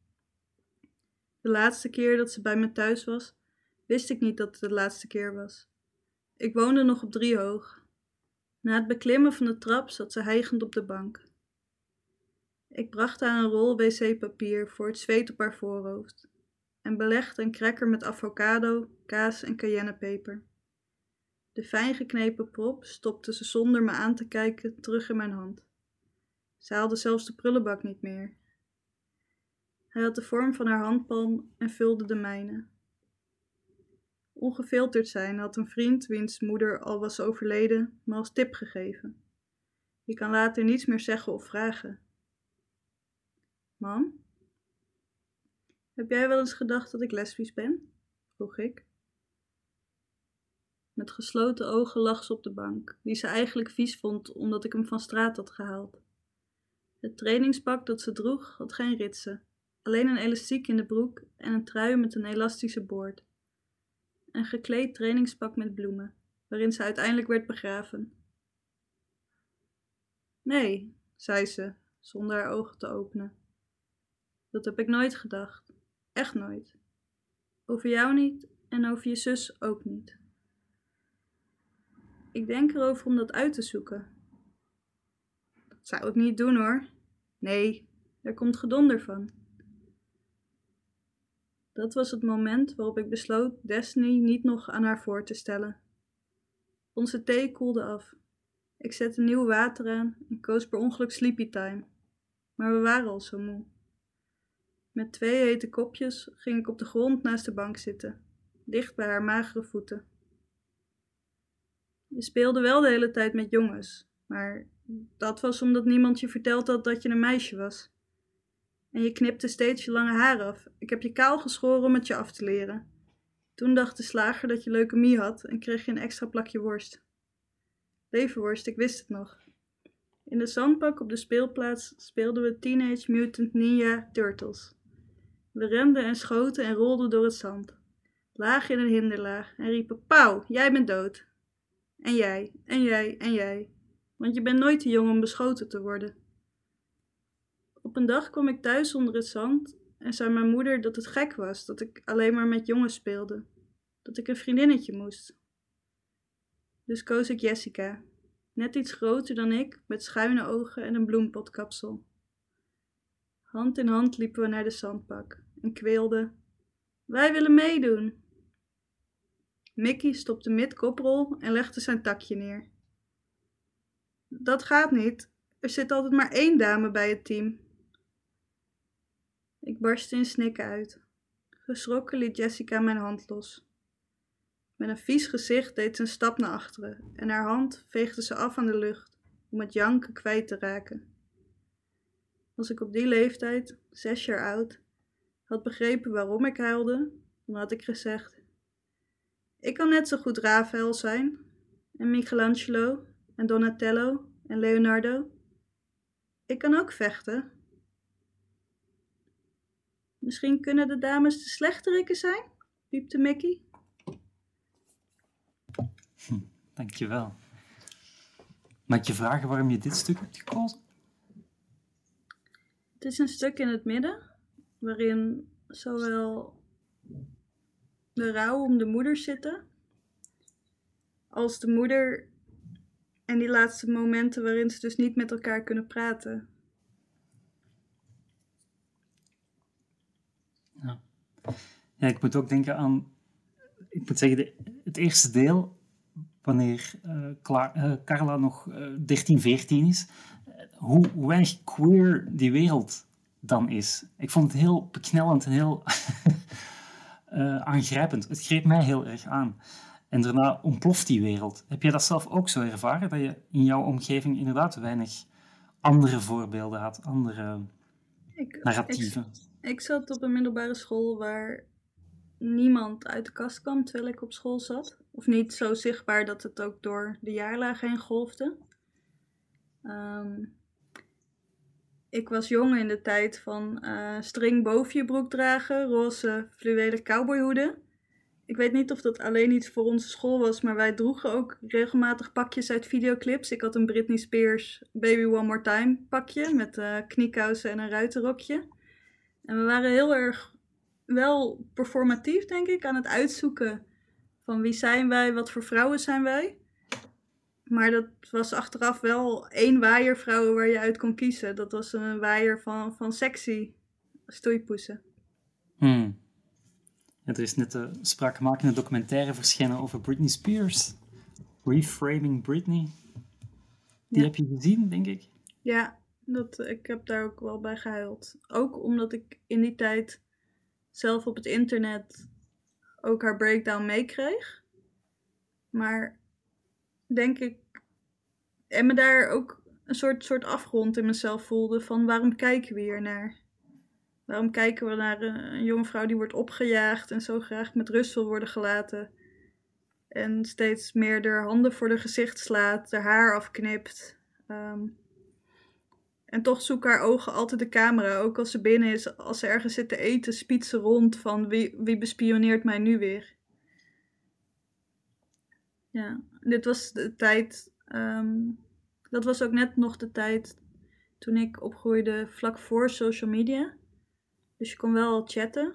De laatste keer dat ze bij me thuis was, wist ik niet dat het de laatste keer was. Ik woonde nog op driehoog. Na het beklimmen van de trap zat ze hijgend op de bank. Ik bracht haar een rol wc-papier voor het zweet op haar voorhoofd en belegde een cracker met avocado, kaas en cayennepeper. De fijn geknepen prop stopte ze zonder me aan te kijken terug in mijn hand. Ze haalde zelfs de prullenbak niet meer. Hij had de vorm van haar handpalm en vulde de mijne. Ongefilterd zijn had een vriend, wiens moeder al was overleden, me als tip gegeven. Je kan later niets meer zeggen of vragen. Mam? Heb jij wel eens gedacht dat ik lesbisch ben? vroeg ik. Met gesloten ogen lag ze op de bank, die ze eigenlijk vies vond omdat ik hem van straat had gehaald. Het trainingspak dat ze droeg had geen ritsen, alleen een elastiek in de broek en een trui met een elastische boord. Een gekleed trainingspak met bloemen, waarin ze uiteindelijk werd begraven. Nee, zei ze, zonder haar ogen te openen. Dat heb ik nooit gedacht. Echt nooit. Over jou niet en over je zus ook niet. Ik denk erover om dat uit te zoeken. Dat zou ik niet doen hoor. Nee, er komt gedonder van. Dat was het moment waarop ik besloot Destiny niet nog aan haar voor te stellen. Onze thee koelde af. Ik zette nieuw water aan en koos per ongeluk sleepy time. Maar we waren al zo moe. Met twee hete kopjes ging ik op de grond naast de bank zitten, dicht bij haar magere voeten. Je speelde wel de hele tijd met jongens, maar dat was omdat niemand je verteld had dat je een meisje was. En je knipte steeds je lange haar af. Ik heb je kaal geschoren om het je af te leren. Toen dacht de slager dat je leukemie had en kreeg je een extra plakje worst. Leverworst, ik wist het nog. In de zandbak op de speelplaats speelden we Teenage Mutant Ninja Turtles. We renden en schoten en rolden door het zand. Lagen in een hinderlaag en riepen: Pauw, jij bent dood. En jij, en jij, en jij. Want je bent nooit te jong om beschoten te worden. Op een dag kwam ik thuis onder het zand en zei mijn moeder dat het gek was dat ik alleen maar met jongens speelde. Dat ik een vriendinnetje moest. Dus koos ik Jessica, net iets groter dan ik, met schuine ogen en een bloempotkapsel. Hand in hand liepen we naar de zandbak en kweelden: Wij willen meedoen! Mickey stopte mid-koprol en legde zijn takje neer. Dat gaat niet. Er zit altijd maar één dame bij het team. Ik barstte in snikken uit. Geschrokken liet Jessica mijn hand los. Met een vies gezicht deed ze een stap naar achteren en haar hand veegde ze af aan de lucht om het janken kwijt te raken. Als ik op die leeftijd, zes jaar oud, had begrepen waarom ik huilde, dan had ik gezegd: Ik kan net zo goed Raphaël zijn, en Michelangelo, en Donatello, en Leonardo. Ik kan ook vechten. Misschien kunnen de dames de slechterikken zijn? piepte Mickey. Hm, dankjewel. Mag ik je vragen waarom je dit stuk hebt gekozen? Het is een stuk in het midden, waarin zowel de rouw om de moeder zitten, als de moeder en die laatste momenten waarin ze dus niet met elkaar kunnen praten. Ja, ik moet ook denken aan, ik moet zeggen, de, het eerste deel, wanneer uh, Carla nog uh, 13, 14 is, hoe, hoe weinig queer die wereld dan is. Ik vond het heel beknellend en heel aangrijpend. Het greep mij heel erg aan. En daarna ontploft die wereld. Heb je dat zelf ook zo ervaren? Dat je in jouw omgeving inderdaad weinig andere voorbeelden had, andere ik, narratieven? Ik, ik zat op een middelbare school waar niemand uit de kast kwam terwijl ik op school zat. Of niet zo zichtbaar dat het ook door de jaarlagen heen golfde. Um, ik was jong in de tijd van uh, string boven je broek dragen, roze fluwelen cowboyhoeden. Ik weet niet of dat alleen iets voor onze school was, maar wij droegen ook regelmatig pakjes uit videoclips. Ik had een Britney Spears Baby One More Time pakje met uh, kniekousen en een ruitenrokje. En we waren heel erg wel performatief, denk ik, aan het uitzoeken van wie zijn wij, wat voor vrouwen zijn wij. Maar dat was achteraf wel één waaiervrouw waar je uit kon kiezen. Dat was een waaier van, van sexy stoeipoesen. Hmm. Er is net een spraakmakende documentaire verschenen over Britney Spears. Reframing Britney. Die heb je gezien, denk ik. Ja, dat, ik heb daar ook wel bij gehuild. Ook omdat ik in die tijd zelf op het internet ook haar breakdown meekreeg. Maar denk ik. En me daar ook een soort, soort afgrond in mezelf voelde van waarom kijken we hier naar? Waarom kijken we naar een, jonge vrouw die wordt opgejaagd en zo graag met rust wil worden gelaten? En steeds meer de handen voor de gezicht slaat, haar haar afknipt. Ehm, en toch zoeken haar ogen altijd de camera. Ook als ze binnen is, als ze ergens zit te eten, spiet ze rond van wie, wie bespioneert mij nu weer. Ja, dit was de tijd. Ehm, dat was ook net nog de tijd toen ik opgroeide vlak voor social media. Dus je kon wel chatten.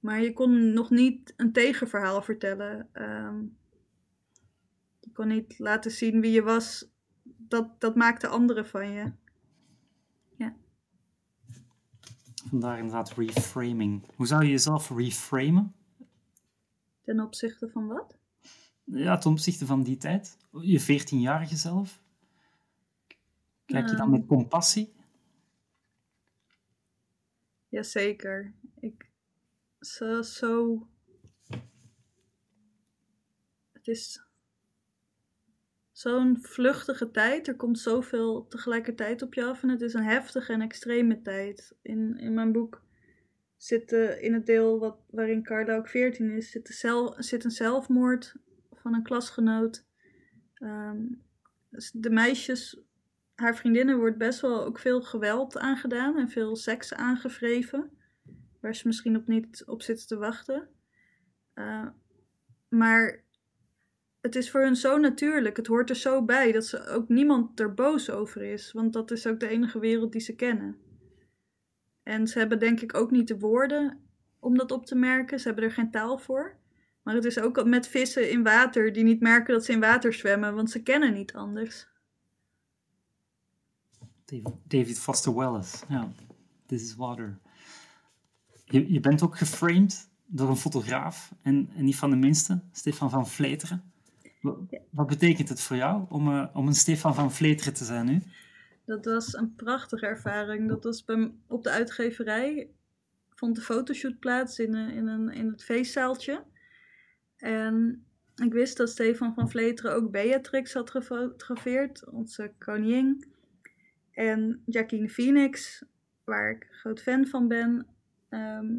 Maar je kon nog niet een tegenverhaal vertellen. Ehm, je kon niet laten zien wie je was. Dat, dat maakte anderen van je. Vandaar inderdaad reframing. Hoe zou je jezelf reframen? Ten opzichte van wat? Ja, ten opzichte van die tijd. Je 14-jarige zelf. Kijk je dan Ehm. met compassie? Jazeker. Ik. Zo. zo... Het is. Zo'n vluchtige tijd. Er komt zoveel tegelijkertijd op je af. En het is een heftige en extreme tijd. In, in mijn boek zit eh, in het deel wat, waarin Carla ook 14 is, zit, de zit een zelfmoord van een klasgenoot. Ehm, de meisjes, haar vriendinnen, wordt best wel ook veel geweld aangedaan en veel seks aangevreven. Waar ze misschien op niet op zitten te wachten. Eh, maar het is voor hun zo natuurlijk. Het hoort er zo bij dat ze ook niemand er boos over is. Want dat is ook de enige wereld die ze kennen. En ze hebben denk ik ook niet de woorden om dat op te merken. Ze hebben er geen taal voor. Maar het is ook met vissen in water die niet merken dat ze in water zwemmen, want ze kennen niet anders. David- Foster Wallace. Ja, This is Water. Je, je bent ook geframed door een fotograaf. En, en niet van de minste, Stefan van Vleteren. Wat, betekent het voor jou om, eh, om een Stefan van Vleteren te zijn nu? Dat was een prachtige ervaring. Dat was bij, op de uitgeverij. Vond de fotoshoot plaats in, een, in, een, in het feestzaaltje. En ik wist dat Stefan van Vleteren ook Beatrix had gefotografeerd, onze koningin. En Jacqueline Phoenix, waar ik groot fan van ben. Ehm,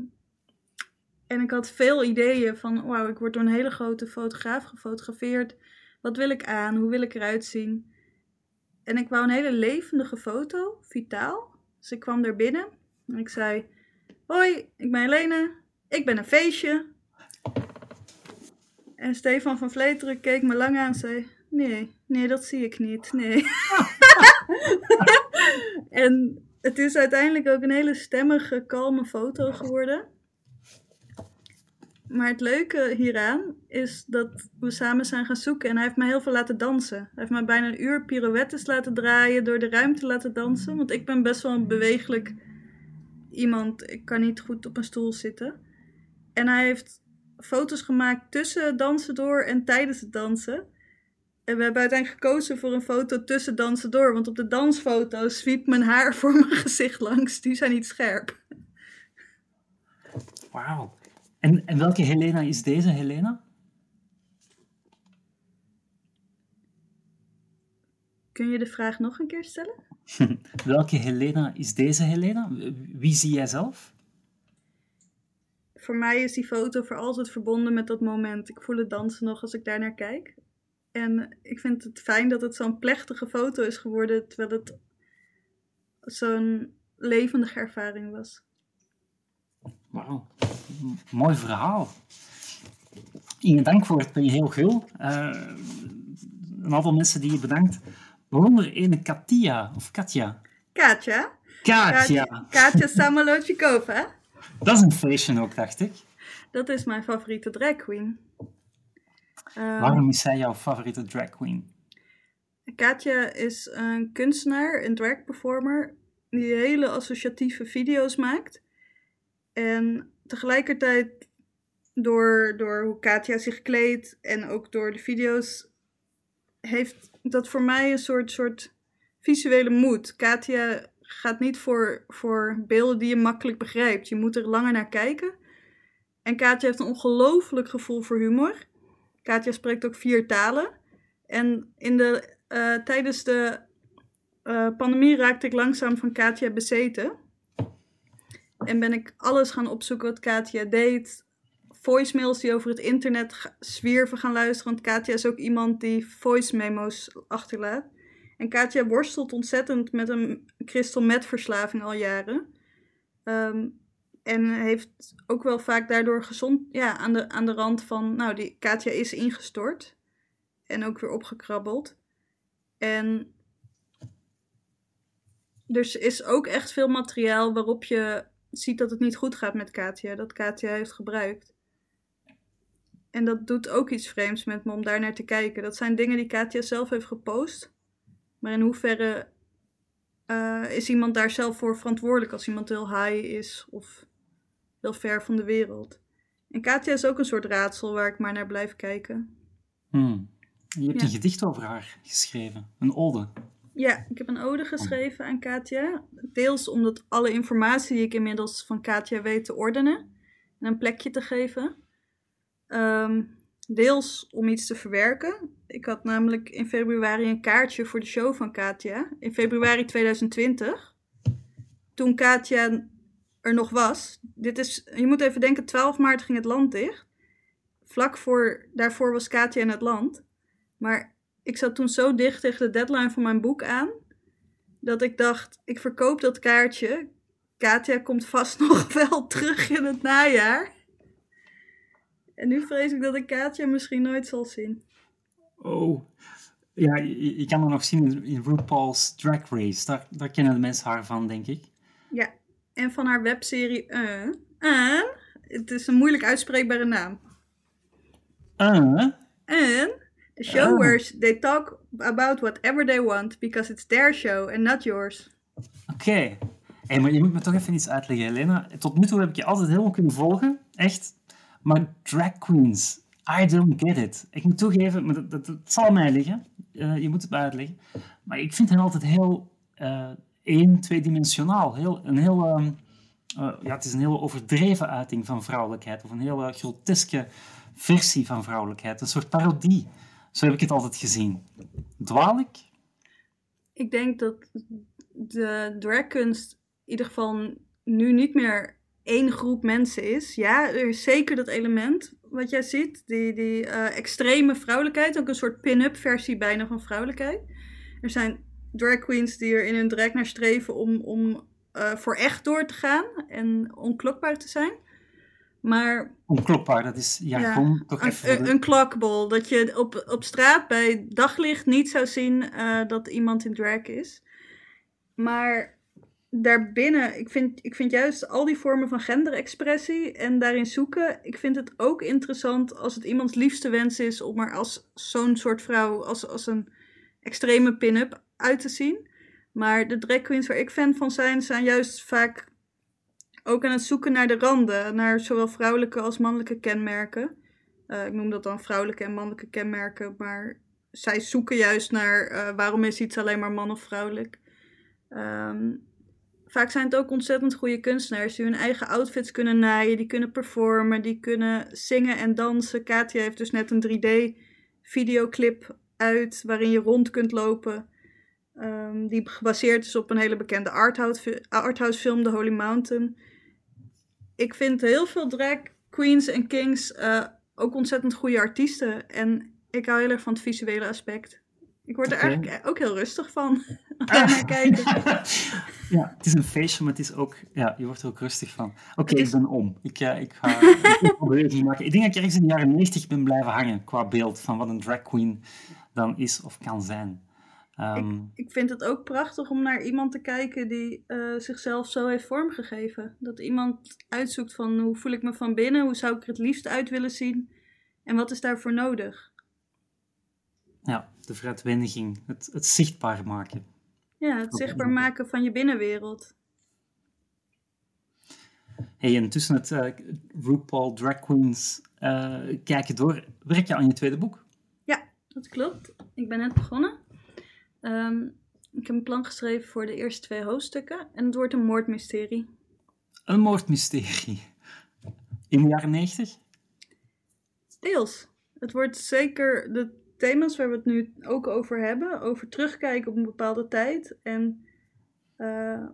en ik had veel ideeën van, wauw, ik word door een hele grote fotograaf gefotografeerd. Wat wil ik aan? Hoe wil ik eruit zien? En ik wou een hele levendige foto, vitaal. Dus ik kwam daar binnen en ik zei: Hoi, ik ben Helene, ik ben een feestje. En Stefan van Vleteren keek me lang aan en zei: Nee, nee, dat zie ik niet. Nee. en het is uiteindelijk ook een hele stemmige, kalme foto geworden. Maar het leuke hieraan is dat we samen zijn gaan zoeken en hij heeft mij heel veel laten dansen. Hij heeft mij bijna een uur pirouettes laten draaien, door de ruimte laten dansen. Want ik ben best wel een bewegelijk iemand. Ik kan niet goed op een stoel zitten. En hij heeft foto's gemaakt tussen dansen door en tijdens het dansen. En we hebben uiteindelijk gekozen voor een foto tussen dansen door. Want op de dansfoto zwiept mijn haar voor mijn gezicht langs. Die zijn niet scherp. Wauw. En, en welke Helena is deze Helena? Kun je de vraag nog een keer stellen? Welke Helena is deze Helena? Wie zie jij zelf? Voor mij is die foto voor altijd verbonden met dat moment. Ik voel het dansen nog als ik daar naar kijk. En ik vind het fijn dat het zo'n plechtige foto is geworden, terwijl het zo'n levendige ervaring was. Wauw, mooi verhaal. Inge, dank voor het ben je heel gul. Eh, een aantal mensen die je bedankt. Waaronder ene Katia, of Katja. Katja? Katja. Katja Samolojikova. Dat is een feestje ook, dacht ik. Dat is mijn favoriete drag queen. Ehm, Waarom is zij jouw favoriete drag queen? Katja is een kunstenaar, een drag performer, die hele associatieve video's maakt. En tegelijkertijd, door, door hoe Katja zich kleedt en ook door de video's, heeft dat voor mij een soort, soort visuele moed. Katja gaat niet voor, voor beelden die je makkelijk begrijpt. Je moet er langer naar kijken. En Katja heeft een ongelooflijk gevoel voor humor. Katja spreekt ook vier talen. En in de, eh, tijdens de eh, pandemie raakte ik langzaam van Katja bezeten. En ben ik alles gaan opzoeken wat Katja deed. Voicemails die over het internet zwierven gaan luisteren. Want Katja is ook iemand die voice memo's achterlaat. En Katja worstelt ontzettend met een crystal meth verslaving al jaren. Ehm, en heeft ook wel vaak daardoor gezond ja, aan, de, aan de rand van... Nou, die Katja is ingestort. En ook weer opgekrabbeld. En er is ook echt veel materiaal waarop je ziet dat het niet goed gaat met Katja, dat Katja heeft gebruikt. En dat doet ook iets vreemds met me om daar naar te kijken. Dat zijn dingen die Katja zelf heeft gepost. Maar in hoeverre uh, is iemand daar zelf voor verantwoordelijk als iemand heel high is of heel ver van de wereld? En Katja is ook een soort raadsel waar ik maar naar blijf kijken. Hmm. Je hebt een gedicht over haar geschreven, een ode. Ja, ik heb een ode geschreven aan Katja. Deels omdat alle informatie die ik inmiddels van Katja weet te ordenen en een plekje te geven. Ehm, deels om iets te verwerken. Ik had namelijk in februari een kaartje voor de show van Katja. In februari 2020. Toen Katja er nog was. Dit is, je moet even denken, 12 maart ging het land dicht. Vlak voor, daarvoor was Katja in het land. Maar ik zat toen zo dicht tegen de deadline van mijn boek aan. Dat ik dacht, ik verkoop dat kaartje. Katja komt vast nog wel terug in het najaar. En nu vrees ik dat ik Katja misschien nooit zal zien. Oh. Ja, je, je kan haar nog zien in, RuPaul's Drag Race. Daar, daar kennen de mensen haar van, denk ik. Ja, en van haar webserie uh, uh, Het is een moeilijk uitspreekbare naam. Uh. En the show where they talk about whatever they want because it's their show and not yours. Oké. Hey, maar je moet me toch even iets uitleggen, Helena. Tot nu toe heb ik je altijd helemaal kunnen volgen. Echt. Maar drag queens, I don't get it. Ik moet toegeven, maar dat, dat, zal mij liggen. Uh, je moet het uitleggen. Maar ik vind hen altijd heel uh, één, tweedimensionaal. Heel, een heel, uh, ja, het is een heel overdreven uiting van vrouwelijkheid. Of een hele groteske versie van vrouwelijkheid. Een soort parodie. Zo heb ik het altijd gezien. Dwaal ik? Ik denk dat de dragkunst in ieder geval nu niet meer één groep mensen is. Ja, er is zeker dat element wat jij ziet. Die, die uh, extreme vrouwelijkheid. Ook een soort pin-up versie bijna van vrouwelijkheid. Er zijn drag queens die er in hun drag naar streven om, om uh, voor echt door te gaan. En onklokbaar te zijn. Maar... Dat is jargon. Ja, toch even een, een klokbol. Dat je op, op straat bij daglicht niet zou zien uh, dat iemand in drag is. Maar daarbinnen, ik vind, ik vind juist al die vormen van genderexpressie en daarin zoeken, ik vind het ook interessant als het iemands liefste wens is om er als zo'n soort vrouw, als, als een extreme pin-up uit te zien. Maar de drag queens waar ik fan van zijn, zijn juist vaak ook aan het zoeken naar de randen, naar zowel vrouwelijke als mannelijke kenmerken. Uh, ik noem dat dan vrouwelijke en mannelijke kenmerken, maar zij zoeken juist naar uh, waarom is iets alleen maar man of vrouwelijk. Um, vaak zijn het ook ontzettend goede kunstenaars die hun eigen outfits kunnen naaien, die kunnen performen, die kunnen zingen en dansen. Katia heeft dus net een 3D videoclip uit waarin je rond kunt lopen. Um, die gebaseerd is op een hele bekende arthouse, arthouse film, The Holy Mountain. Ik vind heel veel drag queens en kings uh, ook ontzettend goede artiesten. En ik hou heel erg van het visuele aspect. Ik word er eigenlijk ook heel rustig van. kijken. ja, het is een feestje, maar het is ook, ja, je wordt er ook rustig van. Oké, ik ben om. Ik, uh, ik ga beweging maken. Ik denk dat ik ergens in de jaren 90 ben blijven hangen qua beeld van wat een drag queen dan is of kan zijn. Um, ik, ik, vind het ook prachtig om naar iemand te kijken die uh, zichzelf zo heeft vormgegeven. Dat iemand uitzoekt van hoe voel ik me van binnen, hoe zou ik er het liefst uit willen zien en wat is daarvoor nodig. Ja, de veruitwendiging, het, het zichtbaar maken. Ja, het zichtbaar maken van je binnenwereld. Hey, en tussen het uh, RuPaul Drag Queens uh, kijken door, werk je aan je tweede boek? Ja, dat klopt. Ik ben net begonnen. Um, ik heb een plan geschreven voor de eerste twee hoofdstukken en het wordt een moordmysterie. Een moordmysterie? In de jaren negentig? Deels. Het wordt zeker de thema's waar we het nu ook over hebben. Over terugkijken op een bepaalde tijd. En uh,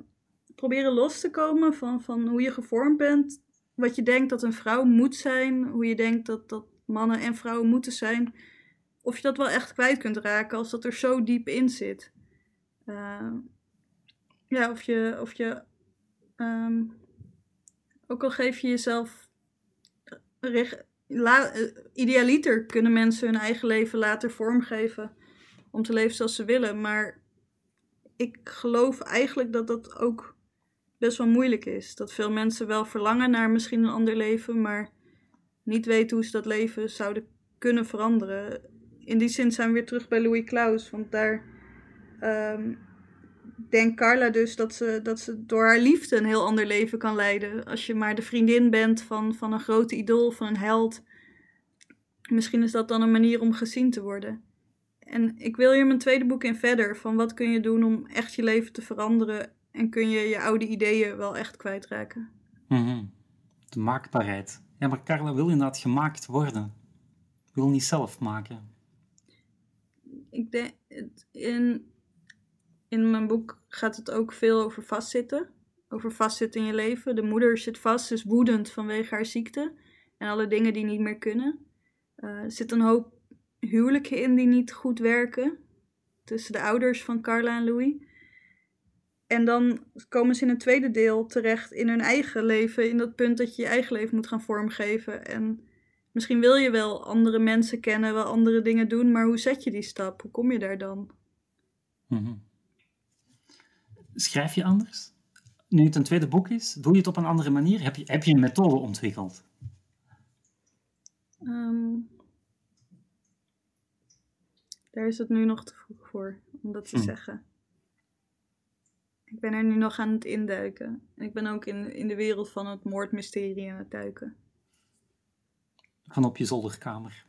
proberen los te komen van, van hoe je gevormd bent. Wat je denkt dat een vrouw moet zijn. Hoe je denkt dat, dat mannen en vrouwen moeten zijn. Of je dat wel echt kwijt kunt raken als dat er zo diep in zit. Uh, ja, of je. Of je um, ook al geef je jezelf la, eh, idealiter kunnen mensen hun eigen leven later vormgeven om te leven zoals ze willen. Maar ik geloof eigenlijk dat dat ook best wel moeilijk is. Dat veel mensen wel verlangen naar misschien een ander leven, maar niet weten hoe ze dat leven zouden kunnen veranderen. In die zin zijn we weer terug bij Louis Klaus, want daar um, denkt Carla dus dat ze, dat ze door haar liefde een heel ander leven kan leiden. Als je maar de vriendin bent van, van een grote idool, van een held. Misschien is dat dan een manier om gezien te worden. En ik wil hier mijn tweede boek in verder. Van wat kun je doen om echt je leven te veranderen. En kun je je oude ideeën wel echt kwijtraken. Mm De maakbaarheid. Ja, maar Carla wil inderdaad gemaakt worden. Wil niet zelf maken. Ik denk, in, in mijn boek gaat het ook veel over vastzitten. Over vastzitten in je leven. De moeder zit vast, is woedend vanwege haar ziekte. En alle dingen die niet meer kunnen. Uh, er zit een hoop huwelijken in die niet goed werken. Tussen de ouders van Carla en Louis. En dan komen ze in een tweede deel terecht in hun eigen leven. In dat punt dat je je eigen leven moet gaan vormgeven. En misschien wil je wel andere mensen kennen, wel andere dingen doen. Maar hoe zet je die stap? Hoe kom je daar dan? Mm Schrijf je anders? Nu het een tweede boek is, doe je het op een andere manier? Heb je, heb je een methode ontwikkeld? Um, daar is het nu nog te vroeg voor om dat te hm. zeggen. Ik ben er nu nog aan het induiken. En ik ben ook in, in de wereld van het moordmysterie aan het duiken. Van op je zolderkamer.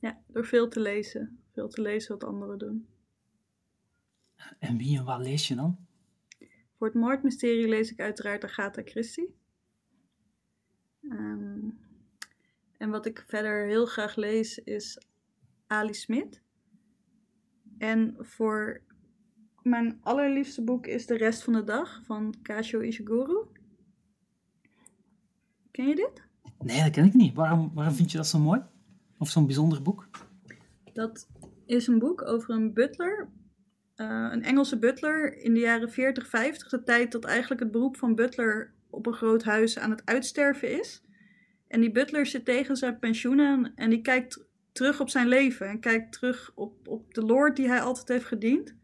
Ja, door veel te lezen. Veel te lezen wat anderen doen. En wie en wat lees je dan? Voor het moordmysterie lees ik uiteraard Agatha Christie. Ehm, en wat ik verder heel graag lees is Ali Smit. En voor mijn allerliefste boek is De Rest van de Dag van Kashio Ishiguro. Ken je dit? Nee, dat ken ik niet. Waarom, waarom vind je dat zo mooi? Of zo'n bijzonder boek? Dat is een boek over een butler uh, een Engelse butler in de jaren 40, 50, de tijd dat eigenlijk het beroep van butler op een groot huis aan het uitsterven is. En die butler zit tegen zijn pensioen aan en die kijkt terug op zijn leven en kijkt terug op, op de lord die hij altijd heeft gediend.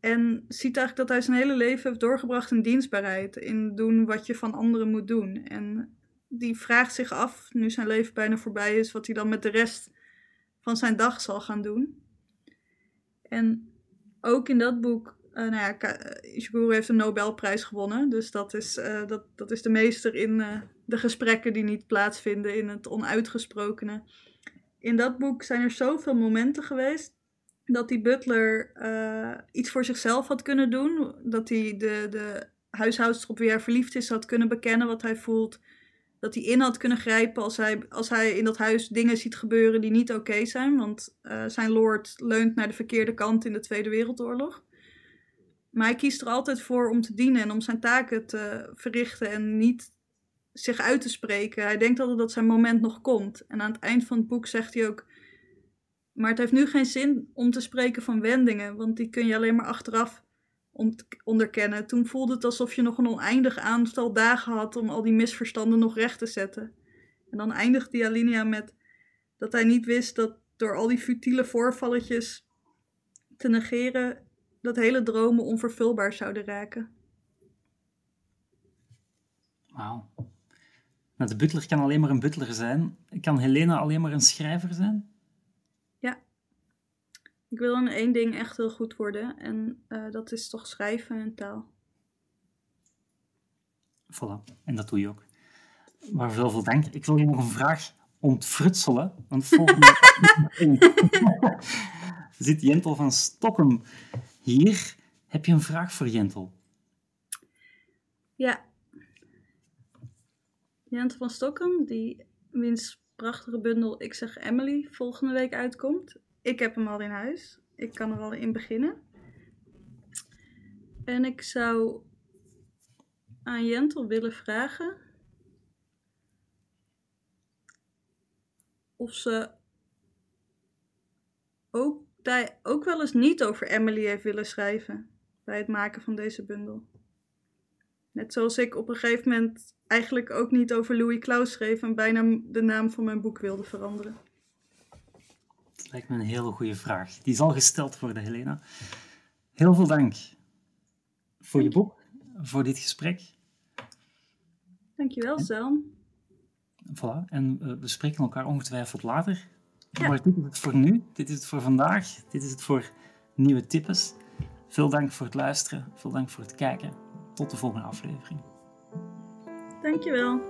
En ziet eigenlijk dat hij zijn hele leven heeft doorgebracht in dienstbaarheid, in doen wat je van anderen moet doen. En die vraagt zich af, nu zijn leven bijna voorbij is, wat hij dan met de rest van zijn dag zal gaan doen. En ook in dat boek, uh, nou ja, eh, Ishiguro heeft een Nobelprijs gewonnen. Dus dat is, uh, dat, dat is de meester in de gesprekken die niet plaatsvinden, in het onuitgesprokene. In dat boek zijn er zoveel momenten geweest dat die butler iets voor zichzelf had kunnen doen. Dat hij de, de huishoudster op wie hij verliefd is had kunnen bekennen wat hij voelt dat hij in had kunnen grijpen als hij, als hij in dat huis dingen ziet gebeuren die niet oké zijn. Want uh, zijn lord leunt naar de verkeerde kant in de Tweede Wereldoorlog. Maar hij kiest er altijd voor om te dienen en om zijn taken te verrichten en niet zich uit te spreken. Hij denkt altijd dat zijn moment nog komt. En aan het eind van het boek zegt hij ook. Maar het heeft nu geen zin om te spreken van wendingen, want die kun je alleen maar achteraf onderkennen. Toen voelde het alsof je nog een oneindig aantal dagen had om al die misverstanden nog recht te zetten. En dan eindigt die alinea met dat hij niet wist dat door al die futiele voorvalletjes te negeren, dat hele dromen onvervulbaar zouden raken. Wauw. Nou, de butler kan alleen maar een butler zijn. Kan Helena alleen maar een schrijver zijn? Ik wil in één ding echt heel goed worden en uh, dat is toch schrijven en taal. Voilà, en dat doe je ook. Maar veel, veel dank. Ik wil je nog een vraag ontfrutselen. Want volgende zit Jentel van Stockholm hier. Heb je een vraag voor Jentel? Ja. Jentel van Stockholm, die wiens prachtige bundel Ik zeg Emily volgende week uitkomt. Ik heb hem al in huis. Ik kan er al in beginnen. En ik zou aan Jentel willen vragen of ze ook, ook wel eens niet over Emily heeft willen schrijven bij het maken van deze bundel. Net zoals ik op een gegeven moment eigenlijk ook niet over Louis Klaus schreef en bijna de naam van mijn boek wilde veranderen. Dat lijkt me een hele goede vraag. Die zal gesteld worden, Helena. Heel veel dank voor je boek, voor dit gesprek. Dankjewel, Sam. Voilà. En uh, we spreken elkaar ongetwijfeld later. Ja. Maar dit is het voor nu. Dit is het voor vandaag. Dit is het voor nieuwe tips. Veel dank voor het luisteren. Veel dank voor het kijken. Tot de volgende aflevering. Dankjewel.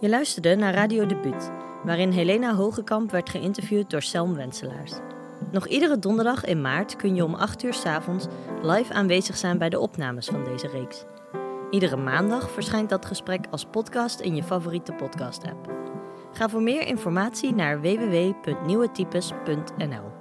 Je luisterde naar Radio Debuut, waarin Helena Hogekamp werd geïnterviewd door Selm Wenselaars. Nog iedere donderdag in maart kun je om 8 uur 's avonds live aanwezig zijn bij de opnames van deze reeks. Iedere maandag verschijnt dat gesprek als podcast in je favoriete podcast-app. Ga voor meer informatie naar www.nieuwetypes.nl.